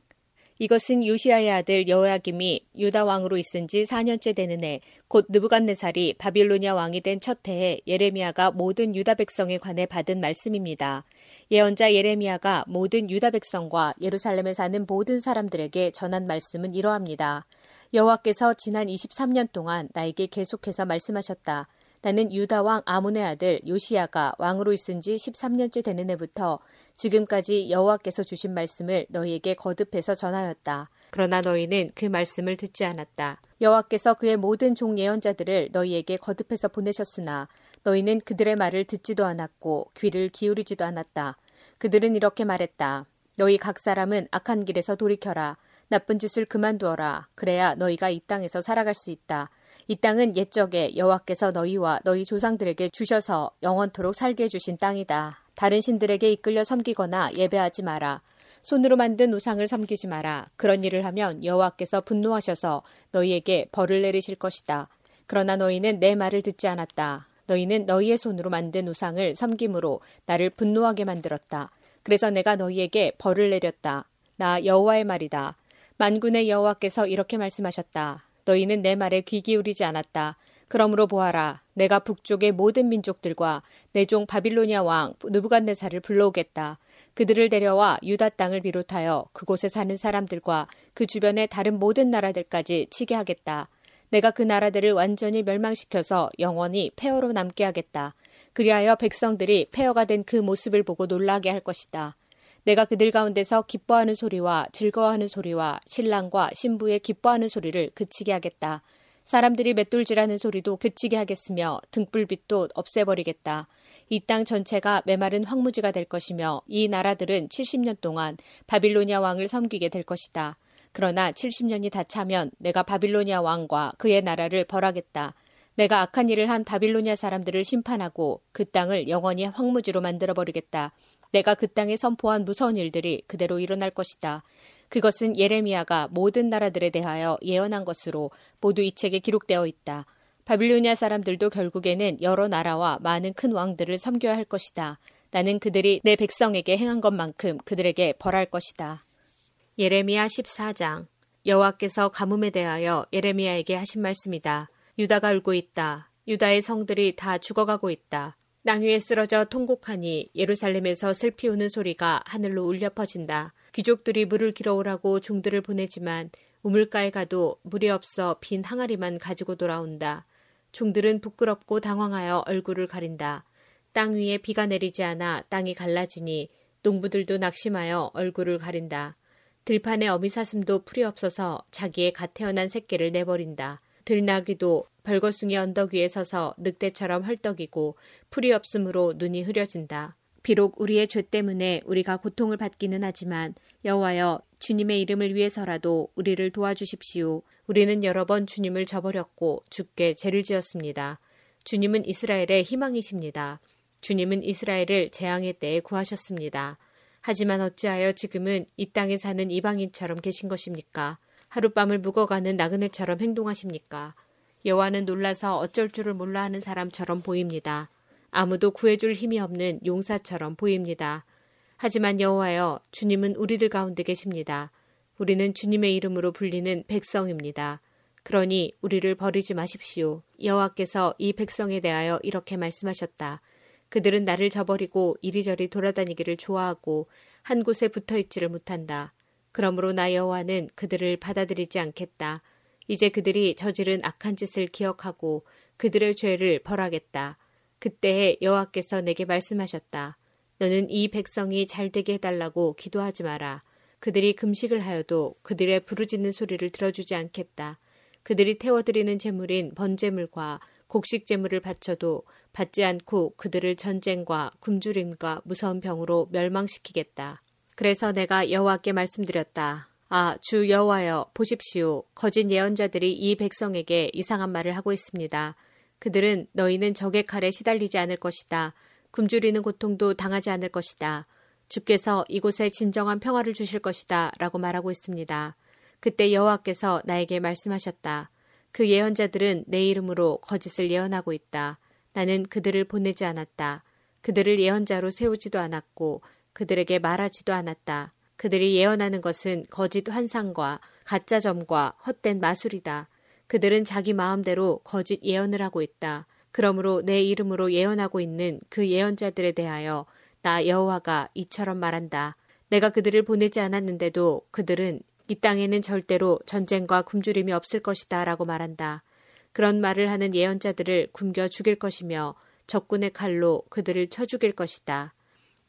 이것은 요시아의 아들 여호야김이 유다 왕으로 있은 지 4년째 되는 해 곧 느부갓네살이 바빌로니아 왕이 된 첫 해에 예레미야가 모든 유다 백성에 관해 받은 말씀입니다. 예언자 예레미야가 모든 유다 백성과 예루살렘에 사는 모든 사람들에게 전한 말씀은 이러합니다. 여호와께서 지난 23년 동안 나에게 계속해서 말씀하셨다. 나는 유다 왕 아몬의 아들 요시야가 왕으로 있은 지 13년째 되는 해부터 지금까지 여호와께서 주신 말씀을 너희에게 거듭해서 전하였다. 그러나 너희는 그 말씀을 듣지 않았다. 여호와께서 그의 모든 종 예언자들을 너희에게 거듭해서 보내셨으나 너희는 그들의 말을 듣지도 않았고 귀를 기울이지도 않았다. 그들은 이렇게 말했다. 너희 각 사람은 악한 길에서 돌이켜라. 나쁜 짓을 그만두어라. 그래야 너희가 이 땅에서 살아갈 수 있다. 이 땅은 옛적에 여호와께서 너희와 너희 조상들에게 주셔서 영원토록 살게 해주신 땅이다. 다른 신들에게 이끌려 섬기거나 예배하지 마라. 손으로 만든 우상을 섬기지 마라. 그런 일을 하면 여호와께서 분노하셔서 너희에게 벌을 내리실 것이다. 그러나 너희는 내 말을 듣지 않았다. 너희는 너희의 손으로 만든 우상을 섬김으로 나를 분노하게 만들었다. 그래서 내가 너희에게 벌을 내렸다. 나 여호와의 말이다. 만군의 여호와께서 이렇게 말씀하셨다. 너희는 내 말에 귀 기울이지 않았다. 그러므로 보아라. 내가 북쪽의 모든 민족들과 내 종 바빌로니아 왕 느부갓네살을 불러오겠다. 그들을 데려와 유다 땅을 비롯하여 그곳에 사는 사람들과 그 주변의 다른 모든 나라들까지 치게 하겠다. 내가 그 나라들을 완전히 멸망시켜서 영원히 폐허로 남게 하겠다. 그리하여 백성들이 폐허가 된 그 모습을 보고 놀라게 할 것이다. 내가 그들 가운데서 기뻐하는 소리와 즐거워하는 소리와 신랑과 신부의 기뻐하는 소리를 그치게 하겠다. 사람들이 맷돌질하는 소리도 그치게 하겠으며 등불빛도 없애버리겠다. 이 땅 전체가 메마른 황무지가 될 것이며 이 나라들은 70년 동안 바빌로니아 왕을 섬기게 될 것이다. 그러나 70년이 다 차면 내가 바빌로니아 왕과 그의 나라를 벌하겠다. 내가 악한 일을 한 바빌로니아 사람들을 심판하고 그 땅을 영원히 황무지로 만들어 버리겠다. 내가 그 땅에 선포한 무서운 일들이 그대로 일어날 것이다. 그것은 예레미야가 모든 나라들에 대하여 예언한 것으로 모두 이 책에 기록되어 있다. 바빌로니아 사람들도 결국에는 여러 나라와 많은 큰 왕들을 섬겨야 할 것이다. 나는 그들이 내 백성에게 행한 것만큼 그들에게 벌할 것이다. 예레미야 14장 여호와께서 가뭄에 대하여 예레미야에게 하신 말씀이다. 유다가 울고 있다. 유다의 성들이 다 죽어가고 있다. 땅 위에 쓰러져 통곡하니 예루살렘에서 슬피 우는 소리가 하늘로 울려 퍼진다. 귀족들이 물을 길어오라고 종들을 보내지만 우물가에 가도 물이 없어 빈 항아리만 가지고 돌아온다. 종들은 부끄럽고 당황하여 얼굴을 가린다. 땅 위에 비가 내리지 않아 땅이 갈라지니 농부들도 낙심하여 얼굴을 가린다. 들판에 어미사슴도 풀이 없어서 자기의 갓 태어난 새끼를 내버린다. 들나귀도 벌거숭이 언덕 위에 서서 늑대처럼 헐떡이고 풀이 없으므로 눈이 흐려진다. 비록 우리의 죄 때문에 우리가 고통을 받기는 하지만 여호와여 주님의 이름을 위해서라도 우리를 도와주십시오. 우리는 여러 번 주님을 저버렸고 죽게 죄를 지었습니다. 주님은 이스라엘의 희망이십니다. 주님은 이스라엘을 재앙의 때에 구하셨습니다. 하지만 어찌하여 지금은 이 땅에 사는 이방인처럼 계신 것입니까? 하룻밤을 묵어가는 나그네처럼 행동하십니까? 여호와는 놀라서 어쩔 줄을 몰라 하는 사람처럼 보입니다. 아무도 구해줄 힘이 없는 용사처럼 보입니다. 하지만 여호와여, 주님은 우리들 가운데 계십니다. 우리는 주님의 이름으로 불리는 백성입니다. 그러니 우리를 버리지 마십시오. 여호와께서 이 백성에 대하여 이렇게 말씀하셨다. 그들은 나를 저버리고 이리저리 돌아다니기를 좋아하고 한 곳에 붙어 있지를 못한다. 그러므로 나 여호와는 그들을 받아들이지 않겠다. 이제 그들이 저지른 악한 짓을 기억하고 그들의 죄를 벌하겠다. 그때에 여호와께서 내게 말씀하셨다. 너는 이 백성이 잘 되게 해달라고 기도하지 마라. 그들이 금식을 하여도 그들의 부르짖는 소리를 들어주지 않겠다. 그들이 태워드리는 제물인 번제물과 곡식 제물을 바쳐도 받지 않고 그들을 전쟁과 굶주림과 무서운 병으로 멸망시키겠다. 그래서 내가 여호와께 말씀드렸다. 아, 주 여호와여, 보십시오. 거짓 예언자들이 이 백성에게 이상한 말을 하고 있습니다. 그들은 너희는 적의 칼에 시달리지 않을 것이다. 굶주리는 고통도 당하지 않을 것이다. 주께서 이곳에 진정한 평화를 주실 것이다. 라고 말하고 있습니다. 그때 여호와께서 나에게 말씀하셨다. 그 예언자들은 내 이름으로 거짓을 예언하고 있다. 나는 그들을 보내지 않았다. 그들을 예언자로 세우지도 않았고 그들에게 말하지도 않았다. 그들이 예언하는 것은 거짓 환상과 가짜 점과 헛된 마술이다. 그들은 자기 마음대로 거짓 예언을 하고 있다. 그러므로 내 이름으로 예언하고 있는 그 예언자들에 대하여 나 여호와가 이처럼 말한다. 내가 그들을 보내지 않았는데도 그들은 이 땅에는 절대로 전쟁과 굶주림이 없을 것이다 라고 말한다. 그런 말을 하는 예언자들을 굶겨 죽일 것이며 적군의 칼로 그들을 쳐 죽일 것이다.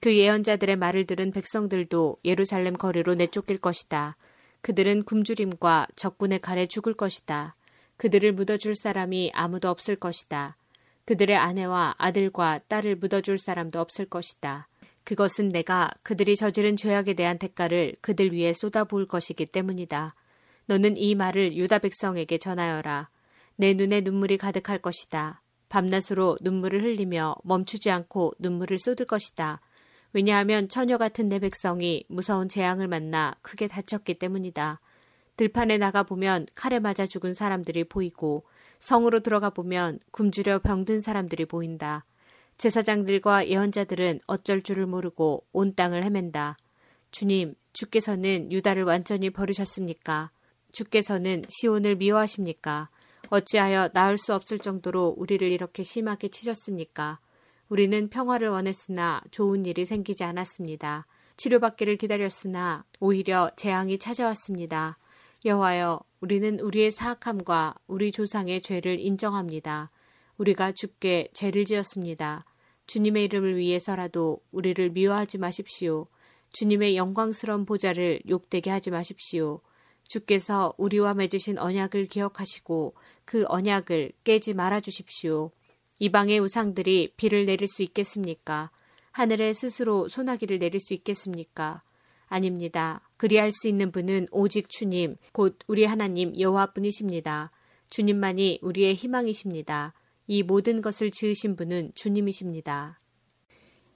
그 예언자들의 말을 들은 백성들도 예루살렘 거리로 내쫓길 것이다. 그들은 굶주림과 적군의 칼에 죽을 것이다. 그들을 묻어줄 사람이 아무도 없을 것이다. 그들의 아내와 아들과 딸을 묻어줄 사람도 없을 것이다. 그것은 내가 그들이 저지른 죄악에 대한 대가를 그들 위에 쏟아부을 것이기 때문이다. 너는 이 말을 유다 백성에게 전하여라. 내 눈에 눈물이 가득할 것이다. 밤낮으로 눈물을 흘리며 멈추지 않고 눈물을 쏟을 것이다. 왜냐하면 처녀 같은 내 백성이 무서운 재앙을 만나 크게 다쳤기 때문이다. 들판에 나가 보면 칼에 맞아 죽은 사람들이 보이고 성으로 들어가 보면 굶주려 병든 사람들이 보인다. 제사장들과 예언자들은 어쩔 줄을 모르고 온 땅을 헤맨다. 주님, 주께서는 유다를 완전히 버리셨습니까? 주께서는 시온을 미워하십니까? 어찌하여 나을 수 없을 정도로 우리를 이렇게 심하게 치셨습니까? 우리는 평화를 원했으나 좋은 일이 생기지 않았습니다. 치료받기를 기다렸으나 오히려 재앙이 찾아왔습니다. 여호와여, 우리는 우리의 사악함과 우리 조상의 죄를 인정합니다. 우리가 주께 죄를 지었습니다. 주님의 이름을 위해서라도 우리를 미워하지 마십시오. 주님의 영광스러운 보좌를 욕되게 하지 마십시오. 주께서 우리와 맺으신 언약을 기억하시고 그 언약을 깨지 말아 주십시오. 이방의 우상들이 비를 내릴 수 있겠습니까? 하늘에 스스로 소나기를 내릴 수 있겠습니까? 아닙니다. 그리할 수 있는 분은 오직 주님, 곧 우리 하나님 여호와뿐이십니다. 주님만이 우리의 희망이십니다. 이 모든 것을 지으신 분은 주님이십니다.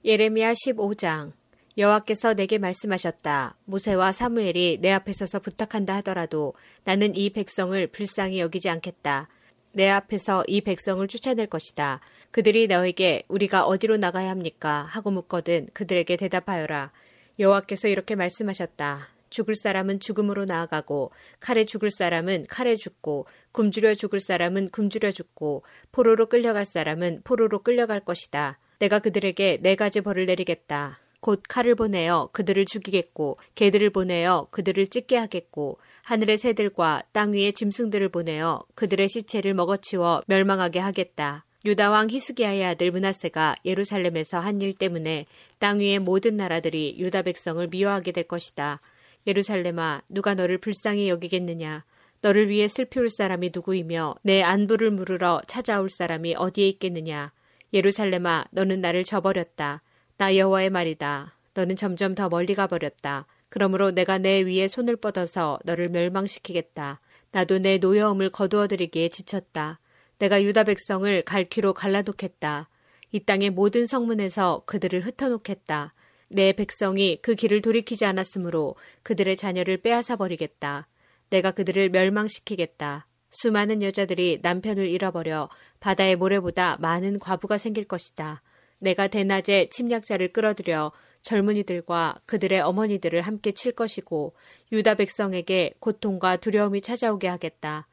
예레미야 15장 여호와께서 내게 말씀하셨다. 모세와 사무엘이 내 앞에 서서 부탁한다 하더라도 나는 이 백성을 불쌍히 여기지 않겠다. 내 앞에서 이 백성을 쫓아낼 것이다. 그들이 너에게 우리가 어디로 나가야 합니까? 하고 묻거든 그들에게 대답하여라. 여호와께서 이렇게 말씀하셨다. 죽을 사람은 죽음으로 나아가고 칼에 죽을 사람은 칼에 죽고 굶주려 죽을 사람은 굶주려 죽고 포로로 끌려갈 사람은 포로로 끌려갈 것이다. 내가 그들에게 네 가지 벌을 내리겠다. 곧 칼을 보내어 그들을 죽이겠고 개들을 보내어 그들을 찢게 하겠고 하늘의 새들과 땅 위의 짐승들을 보내어 그들의 시체를 먹어치워 멸망하게 하겠다. 유다 왕 히스기야의 아들 문하세가 예루살렘에서 한 일 때문에 땅 위의 모든 나라들이 유다 백성을 미워하게 될 것이다. 예루살렘아 누가 너를 불쌍히 여기겠느냐? 너를 위해 슬피 울 사람이 누구이며 내 안부를 물으러 찾아올 사람이 어디에 있겠느냐? 예루살렘아 너는 나를 저버렸다. 나 여호와의 말이다. 너는 점점 더 멀리 가버렸다. 그러므로 내가 내 위에 손을 뻗어서 너를 멸망시키겠다. 나도 내 노여움을 거두어들이기에 지쳤다 내가 유다 백성을 갈퀴로 갈라놓겠다 이 땅의 모든 성문에서 그들을 흩어놓겠다 내 백성이 그 길을 돌이키지 않았으므로 그들의 자녀를 빼앗아 버리겠다. 내가 그들을 멸망시키겠다. 수많은 여자들이 남편을 잃어버려 바다의 모래보다 많은 과부가 생길 것이다. 내가 대낮에 침략자를 끌어들여 젊은이들과 그들의 어머니들을 함께 칠 것이고 유다 백성에게 고통과 두려움이 찾아오게 하겠다.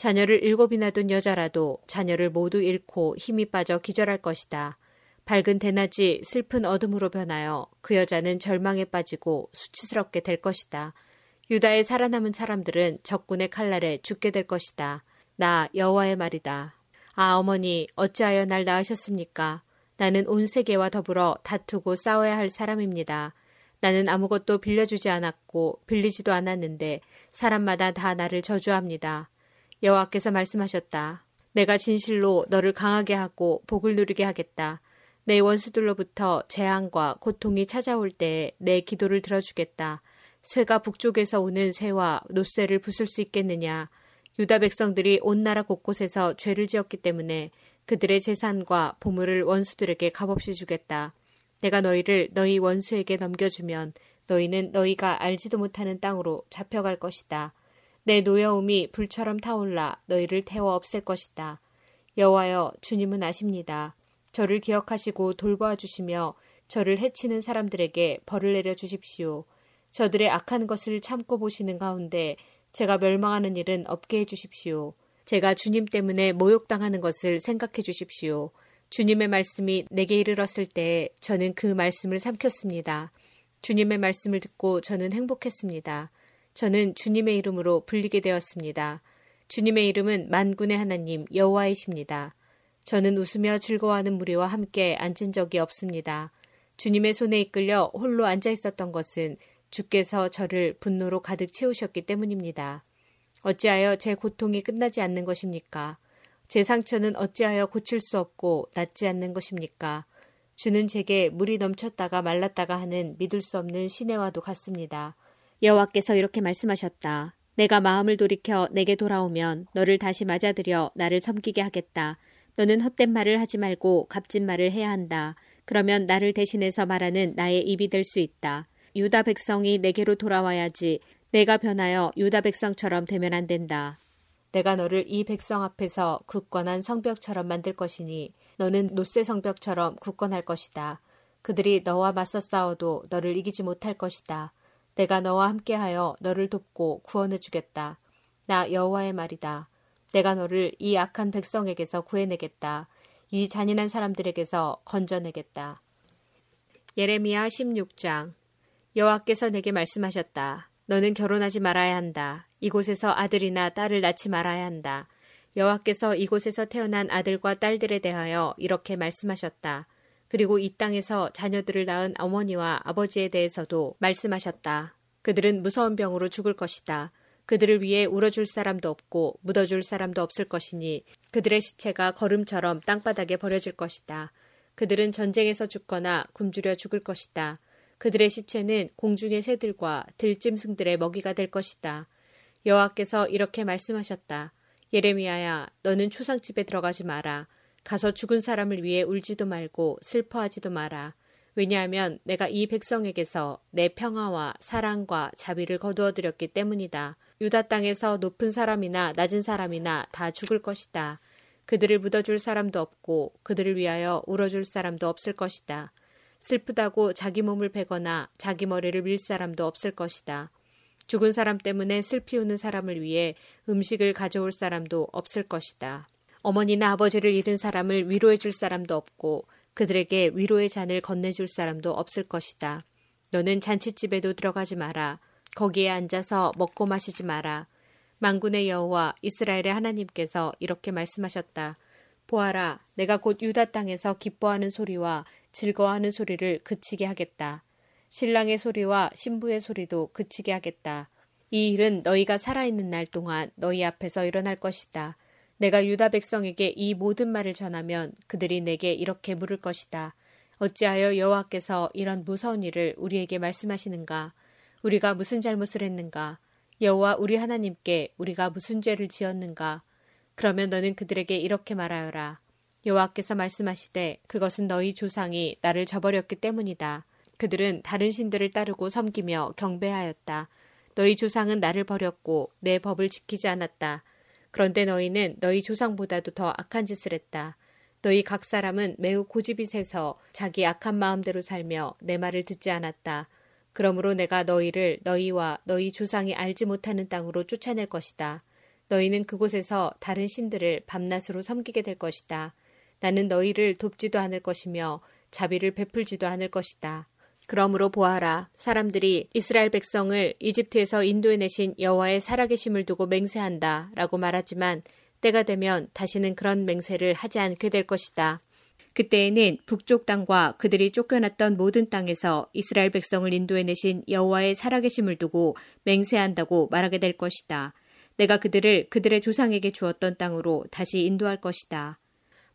자녀를 일곱이나 둔 여자라도 자녀를 모두 잃고 힘이 빠져 기절할 것이다. 밝은 대낮이 슬픈 어둠으로 변하여 그 여자는 절망에 빠지고 수치스럽게 될 것이다. 유다에 살아남은 사람들은 적군의 칼날에 죽게 될 것이다. 나 여호와의 말이다. 아 어머니 어찌하여 날 낳으셨습니까? 나는 온 세계와 더불어 다투고 싸워야 할 사람입니다. 나는 아무것도 빌려주지 않았고 빌리지도 않았는데 사람마다 다 나를 저주합니다. 여호와께서 말씀하셨다. 내가 진실로 너를 강하게 하고 복을 누리게 하겠다. 내 원수들로부터 재앙과 고통이 찾아올 때에 내 기도를 들어주겠다. 쇠가 북쪽에서 오는 쇠와 노쇠를 부술 수 있겠느냐. 유다 백성들이 온 나라 곳곳에서 죄를 지었기 때문에 그들의 재산과 보물을 원수들에게 값없이 주겠다. 내가 너희를 너희 원수에게 넘겨주면 너희는 너희가 알지도 못하는 땅으로 잡혀갈 것이다. 내 노여움이 불처럼 타올라 너희를 태워 없앨 것이다. 여호와여 주님은 아십니다. 저를 기억하시고 돌보아 주시며 저를 해치는 사람들에게 벌을 내려 주십시오. 저들의 악한 것을 참고 보시는 가운데 제가 멸망하는 일은 없게 해 주십시오. 제가 주님 때문에 모욕당하는 것을 생각해 주십시오. 주님의 말씀이 내게 이르렀을 때 저는 그 말씀을 삼켰습니다. 주님의 말씀을 듣고 저는 행복했습니다. 저는 주님의 이름으로 불리게 되었습니다. 주님의 이름은 만군의 하나님 여호와이십니다. 저는 웃으며 즐거워하는 무리와 함께 앉은 적이 없습니다. 주님의 손에 이끌려 홀로 앉아 있었던 것은 주께서 저를 분노로 가득 채우셨기 때문입니다. 어찌하여 제 고통이 끝나지 않는 것입니까? 제 상처는 어찌하여 고칠 수 없고 낫지 않는 것입니까? 주는 제게 물이 넘쳤다가 말랐다가 하는 믿을 수 없는 시내와도 같습니다. 여호와께서 이렇게 말씀하셨다. 내가 마음을 돌이켜 내게 돌아오면 너를 다시 맞아들여 나를 섬기게 하겠다. 너는 헛된 말을 하지 말고 값진 말을 해야 한다. 그러면 나를 대신해서 말하는 나의 입이 될 수 있다. 유다 백성이 내게로 돌아와야지 내가 변하여 유다 백성처럼 되면 안 된다. 내가 너를 이 백성 앞에서 굳건한 성벽처럼 만들 것이니 너는 노쇠 성벽처럼 굳건할 것이다. 그들이 너와 맞서 싸워도 너를 이기지 못할 것이다. 내가 너와 함께하여 너를 돕고 구원해 주겠다. 나 여호와의 말이다. 내가 너를 이 악한 백성에게서 구해내겠다. 이 잔인한 사람들에게서 건져내겠다. 예레미야 16장 여호와께서 내게 말씀하셨다. 너는 결혼하지 말아야 한다. 이곳에서 아들이나 딸을 낳지 말아야 한다. 여호와께서 이곳에서 태어난 아들과 딸들에 대하여 이렇게 말씀하셨다. 그리고 이 땅에서 자녀들을 낳은 어머니와 아버지에 대해서도 말씀하셨다. 그들은 무서운 병으로 죽을 것이다. 그들을 위해 울어줄 사람도 없고 묻어줄 사람도 없을 것이니 그들의 시체가 걸음처럼 땅바닥에 버려질 것이다. 그들은 전쟁에서 죽거나 굶주려 죽을 것이다. 그들의 시체는 공중의 새들과 들짐승들의 먹이가 될 것이다. 여호와께서 이렇게 말씀하셨다. 예레미야야, 너는 초상집에 들어가지 마라. 가서 죽은 사람을 위해 울지도 말고 슬퍼하지도 마라. 왜냐하면 내가 이 백성에게서 내 평화와 사랑과 자비를 거두어 드렸기 때문이다. 유다 땅에서 높은 사람이나 낮은 사람이나 다 죽을 것이다. 그들을 묻어줄 사람도 없고 그들을 위하여 울어줄 사람도 없을 것이다. 슬프다고 자기 몸을 베거나 자기 머리를 밀 사람도 없을 것이다. 죽은 사람 때문에 슬피 우는 사람을 위해 음식을 가져올 사람도 없을 것이다. 어머니나 아버지를 잃은 사람을 위로해 줄 사람도 없고 그들에게 위로의 잔을 건네줄 사람도 없을 것이다. 너는 잔치집에도 들어가지 마라. 거기에 앉아서 먹고 마시지 마라. 망군의 여호와 이스라엘의 하나님께서 이렇게 말씀하셨다. 보아라, 내가 곧 유다 땅에서 기뻐하는 소리와 즐거워하는 소리를 그치게 하겠다. 신랑의 소리와 신부의 소리도 그치게 하겠다. 이 일은 너희가 살아있는 날 동안 너희 앞에서 일어날 것이다. 내가 유다 백성에게 이 모든 말을 전하면 그들이 내게 이렇게 물을 것이다. 어찌하여 여호와께서 이런 무서운 일을 우리에게 말씀하시는가? 우리가 무슨 잘못을 했는가? 여호와 우리 하나님께 우리가 무슨 죄를 지었는가? 그러면 너는 그들에게 이렇게 말하여라. 여호와께서 말씀하시되 그것은 너희 조상이 나를 저버렸기 때문이다. 그들은 다른 신들을 따르고 섬기며 경배하였다. 너희 조상은 나를 버렸고 내 법을 지키지 않았다. 그런데 너희는 너희 조상보다도 더 악한 짓을 했다. 너희 각 사람은 매우 고집이 세서 자기 악한 마음대로 살며 내 말을 듣지 않았다. 그러므로 내가 너희를 너희와 너희 조상이 알지 못하는 땅으로 쫓아낼 것이다. 너희는 그곳에서 다른 신들을 밤낮으로 섬기게 될 것이다. 나는 너희를 돕지도 않을 것이며 자비를 베풀지도 않을 것이다. 그러므로 보아라 사람들이 이스라엘 백성을 이집트에서 인도해 내신 여호와의 살아계심을 두고 맹세한다라고 말하지만 때가 되면 다시는 그런 맹세를 하지 않게 될 것이다. 그때에는 북쪽 땅과 그들이 쫓겨났던 모든 땅에서 이스라엘 백성을 인도해 내신 여호와의 살아계심을 두고 맹세한다고 말하게 될 것이다. 내가 그들을 그들의 조상에게 주었던 땅으로 다시 인도할 것이다.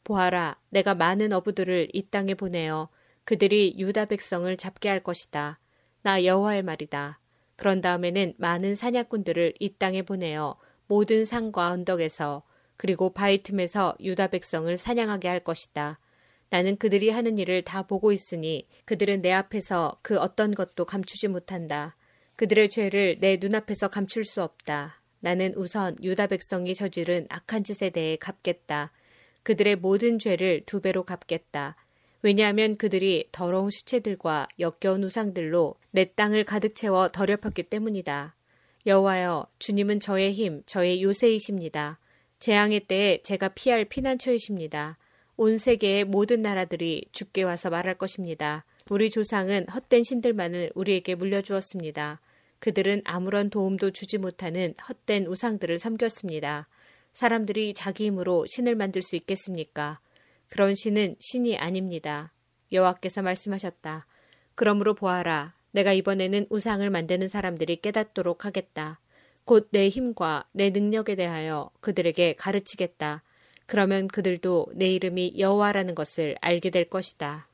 보아라, 내가 많은 어부들을 이 땅에 보내어 그들이 유다 백성을 잡게 할 것이다. 나 여호와의 말이다. 그런 다음에는 많은 사냥꾼들을 이 땅에 보내어 모든 산과 언덕에서 그리고 바위 틈에서 유다 백성을 사냥하게 할 것이다. 나는 그들이 하는 일을 다 보고 있으니 그들은 내 앞에서 그 어떤 것도 감추지 못한다. 그들의 죄를 내 눈앞에서 감출 수 없다. 나는 우선 유다 백성이 저지른 악한 짓에 대해 갚겠다. 그들의 모든 죄를 두 배로 갚겠다. 왜냐하면 그들이 더러운 시체들과 역겨운 우상들로 내 땅을 가득 채워 더럽혔기 때문이다. 여호와여, 주님은 저의 힘, 저의 요새이십니다. 재앙의 때에 제가 피할 피난처이십니다. 온 세계의 모든 나라들이 죽게 와서 말할 것입니다. 우리 조상은 헛된 신들만을 우리에게 물려주었습니다. 그들은 아무런 도움도 주지 못하는 헛된 우상들을 섬겼습니다. 사람들이 자기 힘으로 신을 만들 수 있겠습니까? 그런 신은 신이 아닙니다. 여호와께서 말씀하셨다. 그러므로 보아라. 내가 이번에는 우상을 만드는 사람들이 깨닫도록 하겠다. 곧 내 힘과 내 능력에 대하여 그들에게 가르치겠다. 그러면 그들도 내 이름이 여호와라는 것을 알게 될 것이다.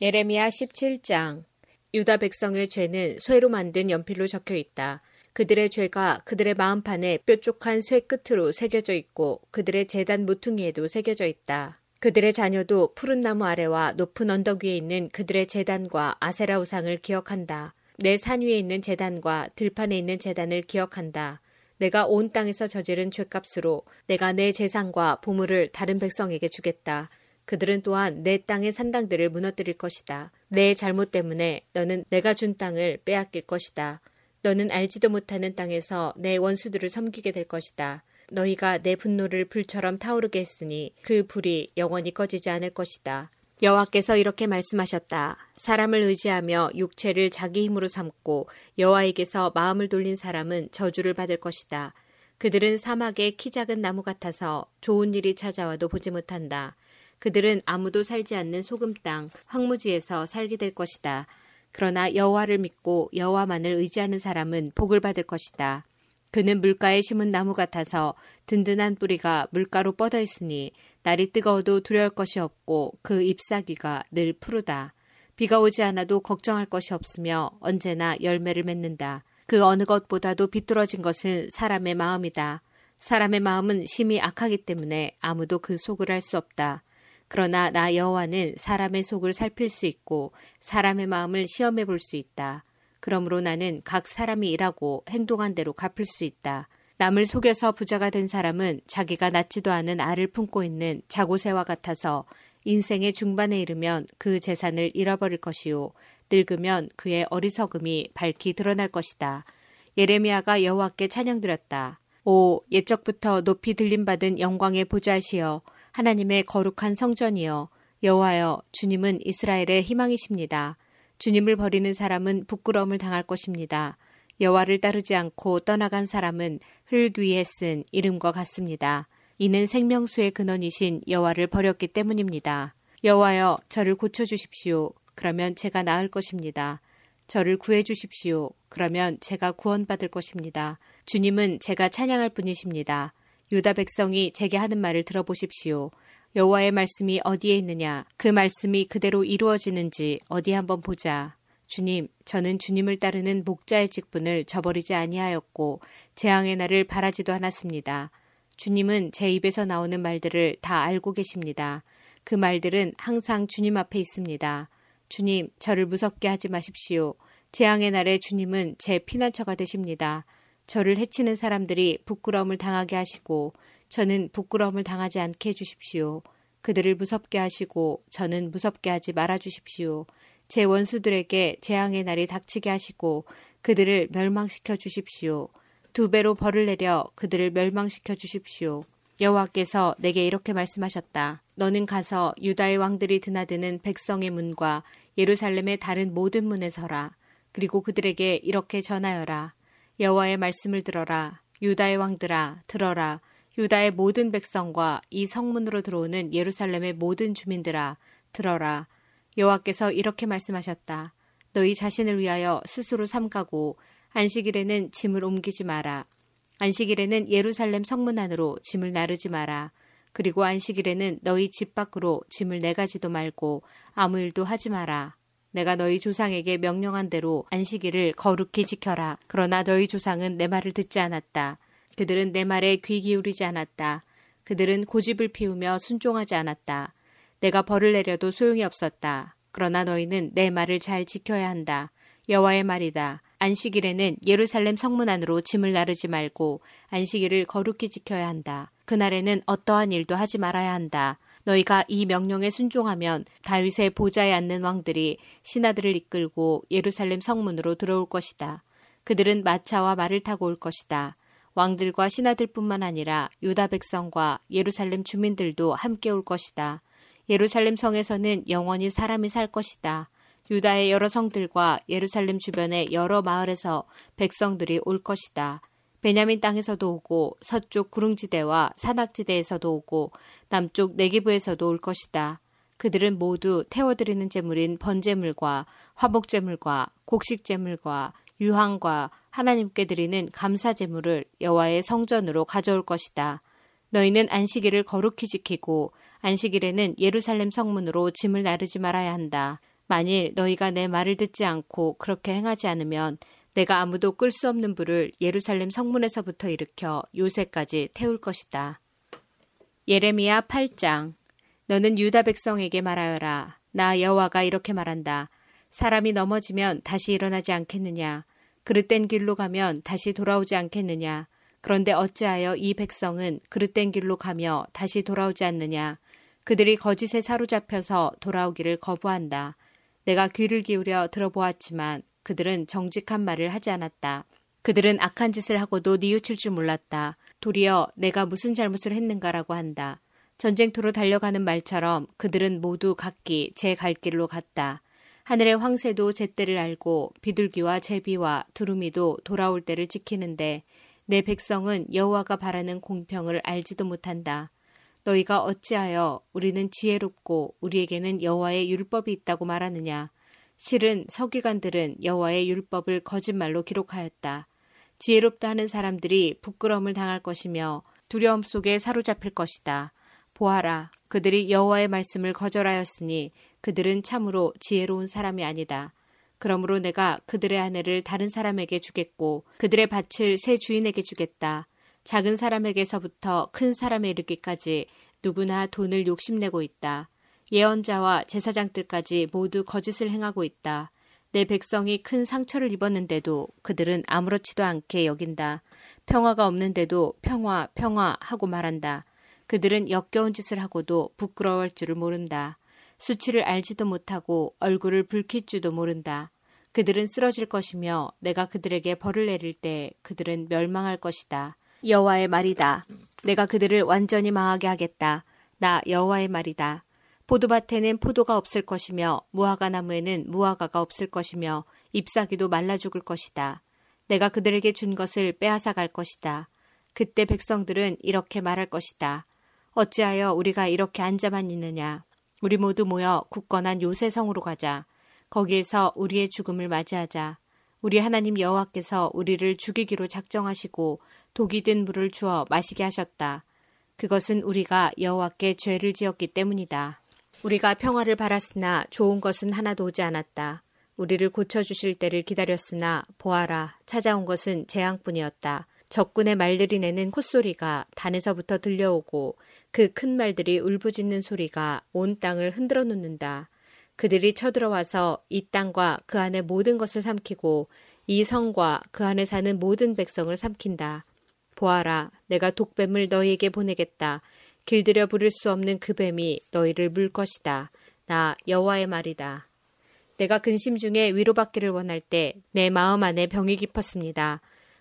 예레미야 17장 유다 백성의 죄는 쇠로 만든 연필로 적혀 있다. 그들의 죄가 그들의 마음판에 뾰족한 쇠 끝으로 새겨져 있고 그들의 재단 모퉁이에도 새겨져 있다. 그들의 자녀도 푸른 나무 아래와 높은 언덕 위에 있는 그들의 재단과 아세라 우상을 기억한다. 내 산 위에 있는 재단과 들판에 있는 재단을 기억한다. 내가 온 땅에서 저지른 죄값으로 내가 내 재산과 보물을 다른 백성에게 주겠다. 그들은 또한 내 땅의 산당들을 무너뜨릴 것이다. 내 잘못 때문에 너는 내가 준 땅을 빼앗길 것이다. 너는 알지도 못하는 땅에서 내 원수들을 섬기게 될 것이다. 너희가 내 분노를 불처럼 타오르게 했으니 그 불이 영원히 꺼지지 않을 것이다. 여호와께서 이렇게 말씀하셨다. 사람을 의지하며 육체를 자기 힘으로 삼고 여호와에게서 마음을 돌린 사람은 저주를 받을 것이다. 그들은 사막의 키 작은 나무 같아서 좋은 일이 찾아와도 보지 못한다. 그들은 아무도 살지 않는 소금 땅 황무지에서 살게 될 것이다. 그러나 여호와를 믿고 여호와만을 의지하는 사람은 복을 받을 것이다. 그는 물가에 심은 나무 같아서 든든한 뿌리가 물가로 뻗어 있으니 날이 뜨거워도 두려울 것이 없고 그 잎사귀가 늘 푸르다. 비가 오지 않아도 걱정할 것이 없으며 언제나 열매를 맺는다. 그 어느 것보다도 비뚤어진 것은 사람의 마음이다. 사람의 마음은 심히 악하기 때문에 아무도 그 속을 알 수 없다. 그러나 나 여호와는 사람의 속을 살필 수 있고 사람의 마음을 시험해 볼 수 있다. 그러므로 나는 각 사람이 일하고 행동한 대로 갚을 수 있다. 남을 속여서 부자가 된 사람은 자기가 낳지도 않은 알을 품고 있는 자고새와 같아서 인생의 중반에 이르면 그 재산을 잃어버릴 것이요 늙으면 그의 어리석음이 밝히 드러날 것이다. 예레미야가 여호와께 찬양드렸다. 오 옛적부터 높이 들림받은 영광의 보좌시여 하나님의 거룩한 성전이여 여호와여 주님은 이스라엘의 희망이십니다. 주님을 버리는 사람은 부끄러움을 당할 것입니다. 여호와를 따르지 않고 떠나간 사람은 흙 위에 쓴 이름과 같습니다. 이는 생명수의 근원이신 여호와를 버렸기 때문입니다. 여호와여 저를 고쳐 주십시오. 그러면 제가 나을 것입니다. 저를 구해 주십시오. 그러면 제가 구원받을 것입니다. 주님은 제가 찬양할 분이십니다. 유다 백성이 제게 하는 말을 들어보십시오. 여호와의 말씀이 어디에 있느냐? 그 말씀이 그대로 이루어지는지 어디 한번 보자. 주님, 저는 주님을 따르는 목자의 직분을 저버리지 아니하였고 재앙의 날을 바라지도 않았습니다. 주님은 제 입에서 나오는 말들을 다 알고 계십니다. 그 말들은 항상 주님 앞에 있습니다. 주님, 저를 무섭게 하지 마십시오. 재앙의 날에 주님은 제 피난처가 되십니다. 저를 해치는 사람들이 부끄러움을 당하게 하시고 저는 부끄러움을 당하지 않게 해주십시오. 그들을 무섭게 하시고 저는 무섭게 하지 말아 주십시오. 제 원수들에게 재앙의 날이 닥치게 하시고 그들을 멸망시켜 주십시오. 두 배로 벌을 내려 그들을 멸망시켜 주십시오. 여호와께서 내게 이렇게 말씀하셨다. 너는 가서 유다의 왕들이 드나드는 백성의 문과 예루살렘의 다른 모든 문에 서라. 그리고 그들에게 이렇게 전하여라. 여호와의 말씀을 들어라. 유다의 왕들아 들어라. 유다의 모든 백성과 이 성문으로 들어오는 예루살렘의 모든 주민들아 들어라 여호와께서 이렇게 말씀하셨다 너희 자신을 위하여 스스로 삼가고 안식일에는 짐을 옮기지 마라 안식일에는 예루살렘 성문 안으로 짐을 나르지 마라 그리고 안식일에는 너희 집 밖으로 짐을 내가지도 말고 아무 일도 하지 마라. 내가 너희 조상에게 명령한 대로 안식일을 거룩히 지켜라. 그러나 너희 조상은 내 말을 듣지 않았다. 그들은 내 말에 귀 기울이지 않았다. 그들은 고집을 피우며 순종하지 않았다. 내가 벌을 내려도 소용이 없었다. 그러나 너희는 내 말을 잘 지켜야 한다. 여호와의 말이다. 안식일에는 예루살렘 성문 안으로 짐을 나르지 말고 안식일을 거룩히 지켜야 한다. 그날에는 어떠한 일도 하지 말아야 한다. 너희가 이 명령에 순종하면 다윗의 보좌에 앉는 왕들이 신하들을 이끌고 예루살렘 성문으로 들어올 것이다. 그들은 마차와 말을 타고 올 것이다. 왕들과 신하들뿐만 아니라 유다 백성과 예루살렘 주민들도 함께 올 것이다. 예루살렘 성에서는 영원히 사람이 살 것이다. 유다의 여러 성들과 예루살렘 주변의 여러 마을에서 백성들이 올 것이다. 베냐민 땅에서도 오고 서쪽 구릉지대와 산악지대에서도 오고 남쪽 내기부에서도 올 것이다. 그들은 모두 태워드리는 제물인 번제물과 화목제물과 곡식제물과 유황과 하나님께 드리는 감사 제물을 여호와의 성전으로 가져올 것이다. 너희는 안식일을 거룩히 지키고 안식일에는 예루살렘 성문으로 짐을 나르지 말아야 한다. 만일 너희가 내 말을 듣지 않고 그렇게 행하지 않으면 내가 아무도 끌 수 없는 불을 예루살렘 성문에서부터 일으켜 요새까지 태울 것이다. 예레미야 8장 너는 유다 백성에게 말하여라. 나 여호와가 이렇게 말한다. 사람이 넘어지면 다시 일어나지 않겠느냐? 그릇된 길로 가면 다시 돌아오지 않겠느냐? 그런데 어찌하여 이 백성은 그릇된 길로 가며 다시 돌아오지 않느냐? 그들이 거짓에 사로잡혀서 돌아오기를 거부한다. 내가 귀를 기울여 들어보았지만 그들은 정직한 말을 하지 않았다. 그들은 악한 짓을 하고도 뉘우칠 줄 몰랐다. 도리어 내가 무슨 잘못을 했는가라고 한다. 전쟁터로 달려가는 말처럼 그들은 모두 각기 제 갈 길로 갔다. 하늘의 황새도 제때를 알고 비둘기와 제비와 두루미도 돌아올 때를 지키는데 내 백성은 여호와가 바라는 공평을 알지도 못한다. 너희가 어찌하여 우리는 지혜롭고 우리에게는 여호와의 율법이 있다고 말하느냐? 실은 서기관들은 여호와의 율법을 거짓말로 기록하였다. 지혜롭다 하는 사람들이 부끄러움을 당할 것이며 두려움 속에 사로잡힐 것이다. 보아라, 그들이 여호와의 말씀을 거절하였으니 그들은 참으로 지혜로운 사람이 아니다. 그러므로 내가 그들의 아내를 다른 사람에게 주겠고 그들의 밭을 새 주인에게 주겠다. 작은 사람에게서부터 큰 사람에 이르기까지 누구나 돈을 욕심내고 있다. 예언자와 제사장들까지 모두 거짓을 행하고 있다. 내 백성이 큰 상처를 입었는데도 그들은 아무렇지도 않게 여긴다. 평화가 없는데도 평화, 평화 하고 말한다. 그들은 역겨운 짓을 하고도 부끄러워할 줄을 모른다. 수치를 알지도 못하고 얼굴을 붉힐 줄도 모른다. 그들은 쓰러질 것이며 내가 그들에게 벌을 내릴 때 그들은 멸망할 것이다. 여호와의 말이다. 내가 그들을 완전히 망하게 하겠다. 나 여호와의 말이다. 포도밭에는 포도가 없을 것이며 무화과 나무에는 무화과가 없을 것이며 잎사귀도 말라 죽을 것이다. 내가 그들에게 준 것을 빼앗아 갈 것이다. 그때 백성들은 이렇게 말할 것이다. 어찌하여 우리가 이렇게 앉아만 있느냐? 우리 모두 모여 굳건한 요새성으로 가자. 거기에서 우리의 죽음을 맞이하자. 우리 하나님 여호와께서 우리를 죽이기로 작정하시고 독이 든 물을 주어 마시게 하셨다. 그것은 우리가 여호와께 죄를 지었기 때문이다. 우리가 평화를 바랐으나 좋은 것은 하나도 오지 않았다. 우리를 고쳐주실 때를 기다렸으나 보아라 찾아온 것은 재앙뿐이었다. 적군의 말들이 내는 콧소리가 단에서부터 들려오고 그 큰 말들이 울부짖는 소리가 온 땅을 흔들어 놓는다. 그들이 쳐들어와서 이 땅과 그 안의 모든 것을 삼키고 이 성과 그 안에 사는 모든 백성을 삼킨다. 보아라, 내가 독뱀을 너희에게 보내겠다. 길들여 부를 수 없는 그 뱀이 너희를 물 것이다. 나 여호와의 말이다. 내가 근심 중에 위로받기를 원할 때 내 마음 안에 병이 깊었습니다.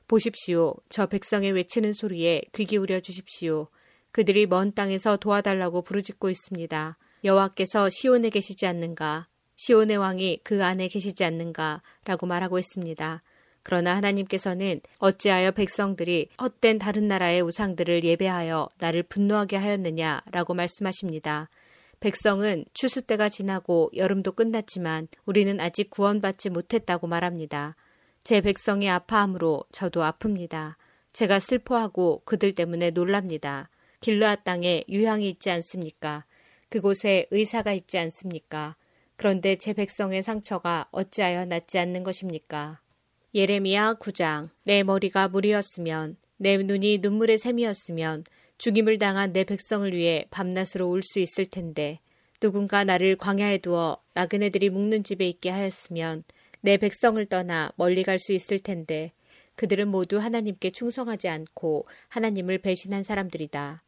보십시오. 저 백성의 외치는 소리에 귀 기울여 주십시오. 그들이 먼 땅에서 도와달라고 부르짖고 있습니다. 여호와께서 시온에 계시지 않는가? 시온의 왕이 그 안에 계시지 않는가? 라고 말하고 있습니다. 그러나 하나님께서는 어찌하여 백성들이 헛된 다른 나라의 우상들을 예배하여 나를 분노하게 하였느냐 라고 말씀하십니다. 백성은 추수 때가 지나고 여름도 끝났지만 우리는 아직 구원받지 못했다고 말합니다. 제 백성이 아파함으로 저도 아픕니다. 제가 슬퍼하고 그들 때문에 놀랍니다. 길르앗 땅에 유향이 있지 않습니까? 그곳에 의사가 있지 않습니까? 그런데 제 백성의 상처가 어찌하여 낫지 않는 것입니까? 예레미야 9장 내 머리가 물이었으면 내 눈이 눈물의 샘이었으면 죽임을 당한 내 백성을 위해 밤낮으로 울 수 있을 텐데 누군가 나를 광야에 두어 나그네들이 묵는 집에 있게 하였으면 내 백성을 떠나 멀리 갈 수 있을 텐데 그들은 모두 하나님께 충성하지 않고 하나님을 배신한 사람들이다.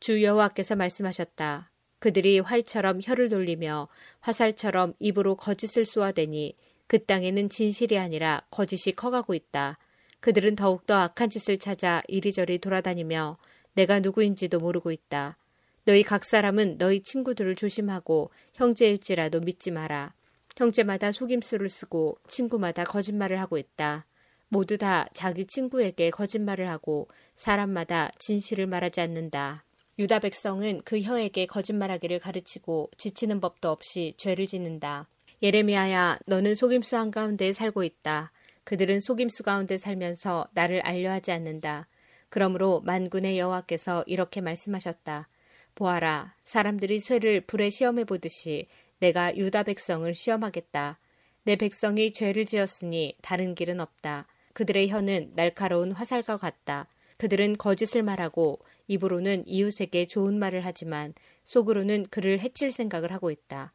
주 여호와께서 말씀하셨다. 그들이 활처럼 혀를 돌리며 화살처럼 입으로 거짓을 쏘아대니 그 땅에는 진실이 아니라 거짓이 커가고 있다. 그들은 더욱더 악한 짓을 찾아 이리저리 돌아다니며 내가 누구인지도 모르고 있다. 너희 각 사람은 너희 친구들을 조심하고 형제일지라도 믿지 마라. 형제마다 속임수를 쓰고 친구마다 거짓말을 하고 있다. 모두 다 자기 친구에게 거짓말을 하고 사람마다 진실을 말하지 않는다. 유다 백성은 그 혀에게 거짓말하기를 가르치고 지치는 법도 없이 죄를 짓는다. 예레미야야, 너는 속임수 한가운데 살고 있다. 그들은 속임수 가운데 살면서 나를 알려하지 않는다. 그러므로 만군의 여호와께서 이렇게 말씀하셨다. 보아라, 사람들이 쇠를 불에 시험해 보듯이 내가 유다 백성을 시험하겠다. 내 백성이 죄를 지었으니 다른 길은 없다. 그들의 혀는 날카로운 화살과 같다. 그들은 거짓을 말하고 입으로는 이웃에게 좋은 말을 하지만 속으로는 그를 해칠 생각을 하고 있다.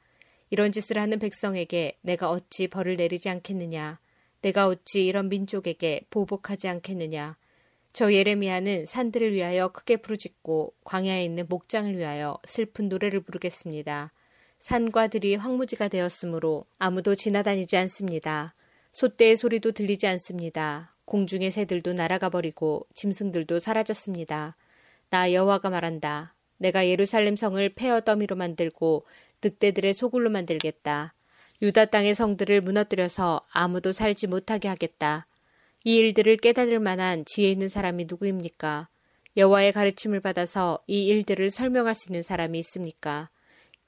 이런 짓을 하는 백성에게 내가 어찌 벌을 내리지 않겠느냐. 내가 어찌 이런 민족에게 보복하지 않겠느냐. 저 예레미야는 산들을 위하여 크게 부르짖고 광야에 있는 목장을 위하여 슬픈 노래를 부르겠습니다. 산과 들이 황무지가 되었으므로 아무도 지나다니지 않습니다. 소떼의 소리도 들리지 않습니다. 공중의 새들도 날아가 버리고 짐승들도 사라졌습니다. 나 여호와가 말한다. 내가 예루살렘 성을 폐허 더미로 만들고 늑대들의 소굴로 만들겠다. 유다 땅의 성들을 무너뜨려서 아무도 살지 못하게 하겠다. 이 일들을 깨달을 만한 지혜 있는 사람이 누구입니까? 여호와의 가르침을 받아서 이 일들을 설명할 수 있는 사람이 있습니까?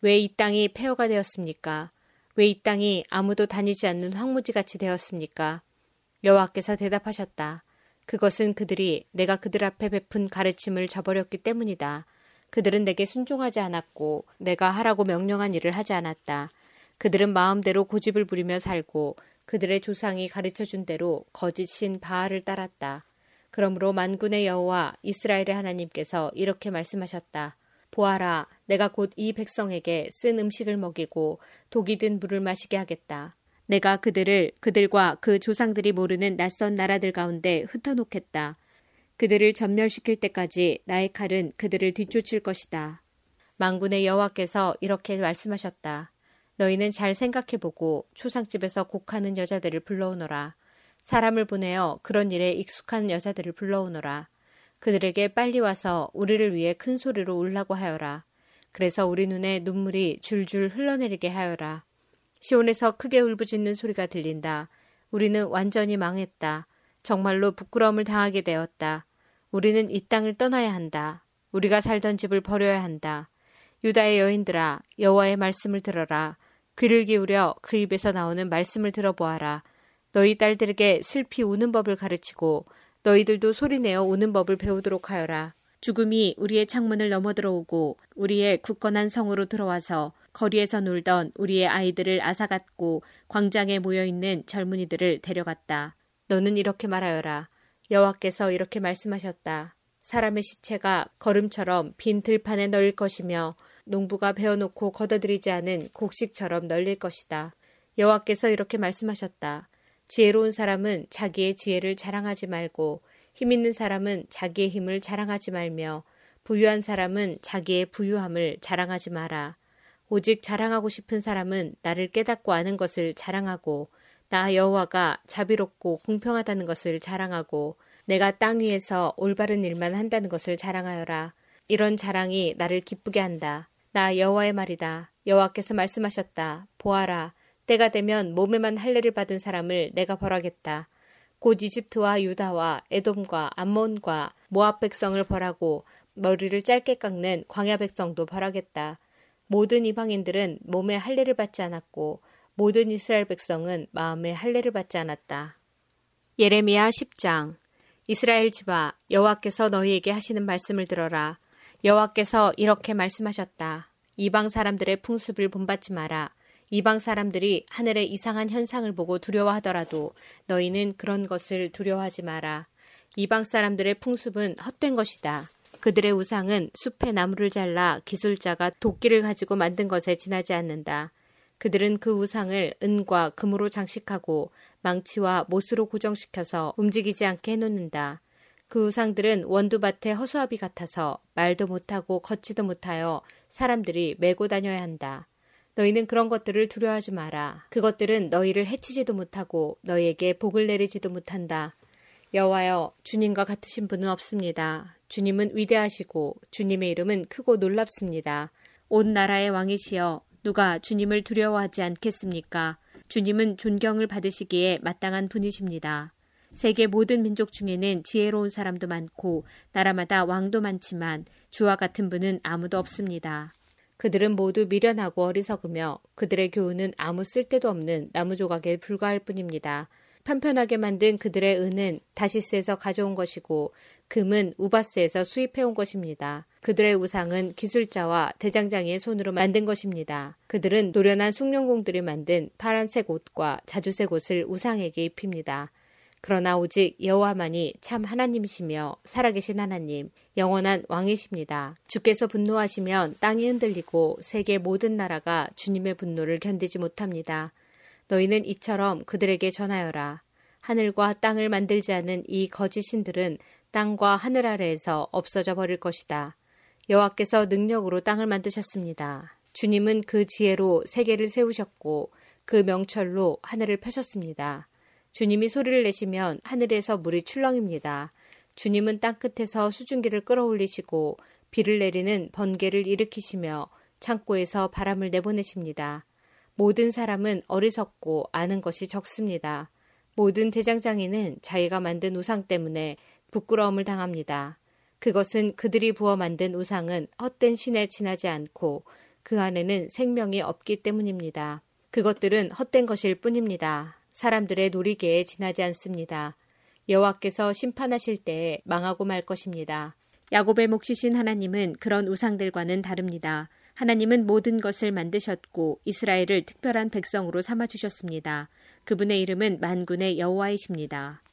왜 이 땅이 폐허가 되었습니까? 왜 이 땅이 아무도 다니지 않는 황무지 같이 되었습니까? 여호와께서 대답하셨다. 그것은 그들이 내가 그들 앞에 베푼 가르침을 저버렸기 때문이다. 그들은 내게 순종하지 않았고 내가 하라고 명령한 일을 하지 않았다. 그들은 마음대로 고집을 부리며 살고 그들의 조상이 가르쳐 준 대로 거짓 신 바알을 따랐다. 그러므로 만군의 여호와 이스라엘의 하나님께서 이렇게 말씀하셨다. 보아라, 내가 곧 이 백성에게 쓴 음식을 먹이고 독이 든 물을 마시게 하겠다. 내가 그들을 그들과 그 조상들이 모르는 낯선 나라들 가운데 흩어놓겠다. 그들을 전멸시킬 때까지 나의 칼은 그들을 뒤쫓을 것이다. 망군의 여호와께서 이렇게 말씀하셨다. 너희는 잘 생각해보고 초상집에서 곡하는 여자들을 불러오너라. 사람을 보내어 그런 일에 익숙한 여자들을 불러오너라. 그들에게 빨리 와서 우리를 위해 큰 소리로 울라고 하여라. 그래서 우리 눈에 눈물이 줄줄 흘러내리게 하여라. 시온에서 크게 울부짖는 소리가 들린다. 우리는 완전히 망했다. 정말로 부끄러움을 당하게 되었다. 우리는 이 땅을 떠나야 한다. 우리가 살던 집을 버려야 한다. 유다의 여인들아, 여호와의 말씀을 들어라. 귀를 기울여 그 입에서 나오는 말씀을 들어보아라. 너희 딸들에게 슬피 우는 법을 가르치고 너희들도 소리내어 우는 법을 배우도록 하여라. 죽음이 우리의 창문을 넘어 들어오고 우리의 굳건한 성으로 들어와서 거리에서 놀던 우리의 아이들을 앗아갔고 광장에 모여 있는 젊은이들을 데려갔다. 너는 이렇게 말하여라. 여호와께서 이렇게 말씀하셨다. 사람의 시체가 걸음처럼 빈 들판에 널릴 것이며 농부가 베어놓고 걷어들이지 않은 곡식처럼 널릴 것이다. 여호와께서 이렇게 말씀하셨다. 지혜로운 사람은 자기의 지혜를 자랑하지 말고 힘 있는 사람은 자기의 힘을 자랑하지 말며 부유한 사람은 자기의 부유함을 자랑하지 마라. 오직 자랑하고 싶은 사람은 나를 깨닫고 아는 것을 자랑하고 나 여호와가 자비롭고 공평하다는 것을 자랑하고 내가 땅 위에서 올바른 일만 한다는 것을 자랑하여라. 이런 자랑이 나를 기쁘게 한다. 나 여호와의 말이다. 여호와께서 말씀하셨다. 보아라. 때가 되면 몸에만 할례를 받은 사람을 내가 벌하겠다. 곧 이집트와 유다와 에돔과 암몬과 모압 백성을 벌하고 머리를 짧게 깎는 광야 백성도 벌하겠다. 모든 이방인들은 몸에 할례를 받지 않았고 모든 이스라엘 백성은 마음에 할례를 받지 않았다. 예레미야 10장 이스라엘 집아 여호와께서 너희에게 하시는 말씀을 들어라. 여호와께서 이렇게 말씀하셨다. 이방 사람들의 풍습을 본받지 마라. 이방 사람들이 하늘의 이상한 현상을 보고 두려워하더라도 너희는 그런 것을 두려워하지 마라. 이방 사람들의 풍습은 헛된 것이다. 그들의 우상은 숲의 나무를 잘라 기술자가 도끼를 가지고 만든 것에 지나지 않는다. 그들은 그 우상을 은과 금으로 장식하고 망치와 못으로 고정시켜서 움직이지 않게 해놓는다. 그 우상들은 원두밭의 허수아비 같아서 말도 못하고 걷지도 못하여 사람들이 메고 다녀야 한다. 너희는 그런 것들을 두려워하지 마라. 그것들은 너희를 해치지도 못하고 너희에게 복을 내리지도 못한다. 여호와여, 주님과 같으신 분은 없습니다. 주님은 위대하시고 주님의 이름은 크고 놀랍습니다. 온 나라의 왕이시여, 누가 주님을 두려워하지 않겠습니까? 주님은 존경을 받으시기에 마땅한 분이십니다. 세계 모든 민족 중에는 지혜로운 사람도 많고 나라마다 왕도 많지만 주와 같은 분은 아무도 없습니다. 그들은 모두 미련하고 어리석으며 그들의 교훈은 아무 쓸데도 없는 나무 조각에 불과할 뿐입니다. 편편하게 만든 그들의 은은 다시스에서 가져온 것이고 금은 우바스에서 수입해온 것입니다. 그들의 우상은 기술자와 대장장이의 손으로 만든 것입니다. 그들은 노련한 숭룡공들이 만든 파란색 옷과 자주색 옷을 우상에게 입힙니다. 그러나 오직 여호와만이 참 하나님이시며 살아계신 하나님, 영원한 왕이십니다. 주께서 분노하시면 땅이 흔들리고 세계 모든 나라가 주님의 분노를 견디지 못합니다. 너희는 이처럼 그들에게 전하여라. 하늘과 땅을 만들지 않은 이 거짓 신들은 땅과 하늘 아래에서 없어져 버릴 것이다. 여호와께서 능력으로 땅을 만드셨습니다. 주님은 그 지혜로 세계를 세우셨고 그 명철로 하늘을 펴셨습니다. 주님이 소리를 내시면 하늘에서 물이 출렁입니다. 주님은 땅끝에서 수증기를 끌어올리시고 비를 내리는 번개를 일으키시며 창고에서 바람을 내보내십니다. 모든 사람은 어리석고 아는 것이 적습니다. 모든 대장장이는 자기가 만든 우상 때문에 부끄러움을 당합니다. 그것은 그들이 부어 만든 우상은 헛된 신에 지나지 않고 그 안에는 생명이 없기 때문입니다. 그것들은 헛된 것일 뿐입니다. 사람들의 놀이개에 지나지 않습니다. 여호와께서 심판하실 때에 망하고 말 것입니다. 야곱의 몫이신 하나님은 그런 우상들과는 다릅니다. 하나님은 모든 것을 만드셨고 이스라엘을 특별한 백성으로 삼아 주셨습니다. 그분의 이름은 만군의 여호와이십니다.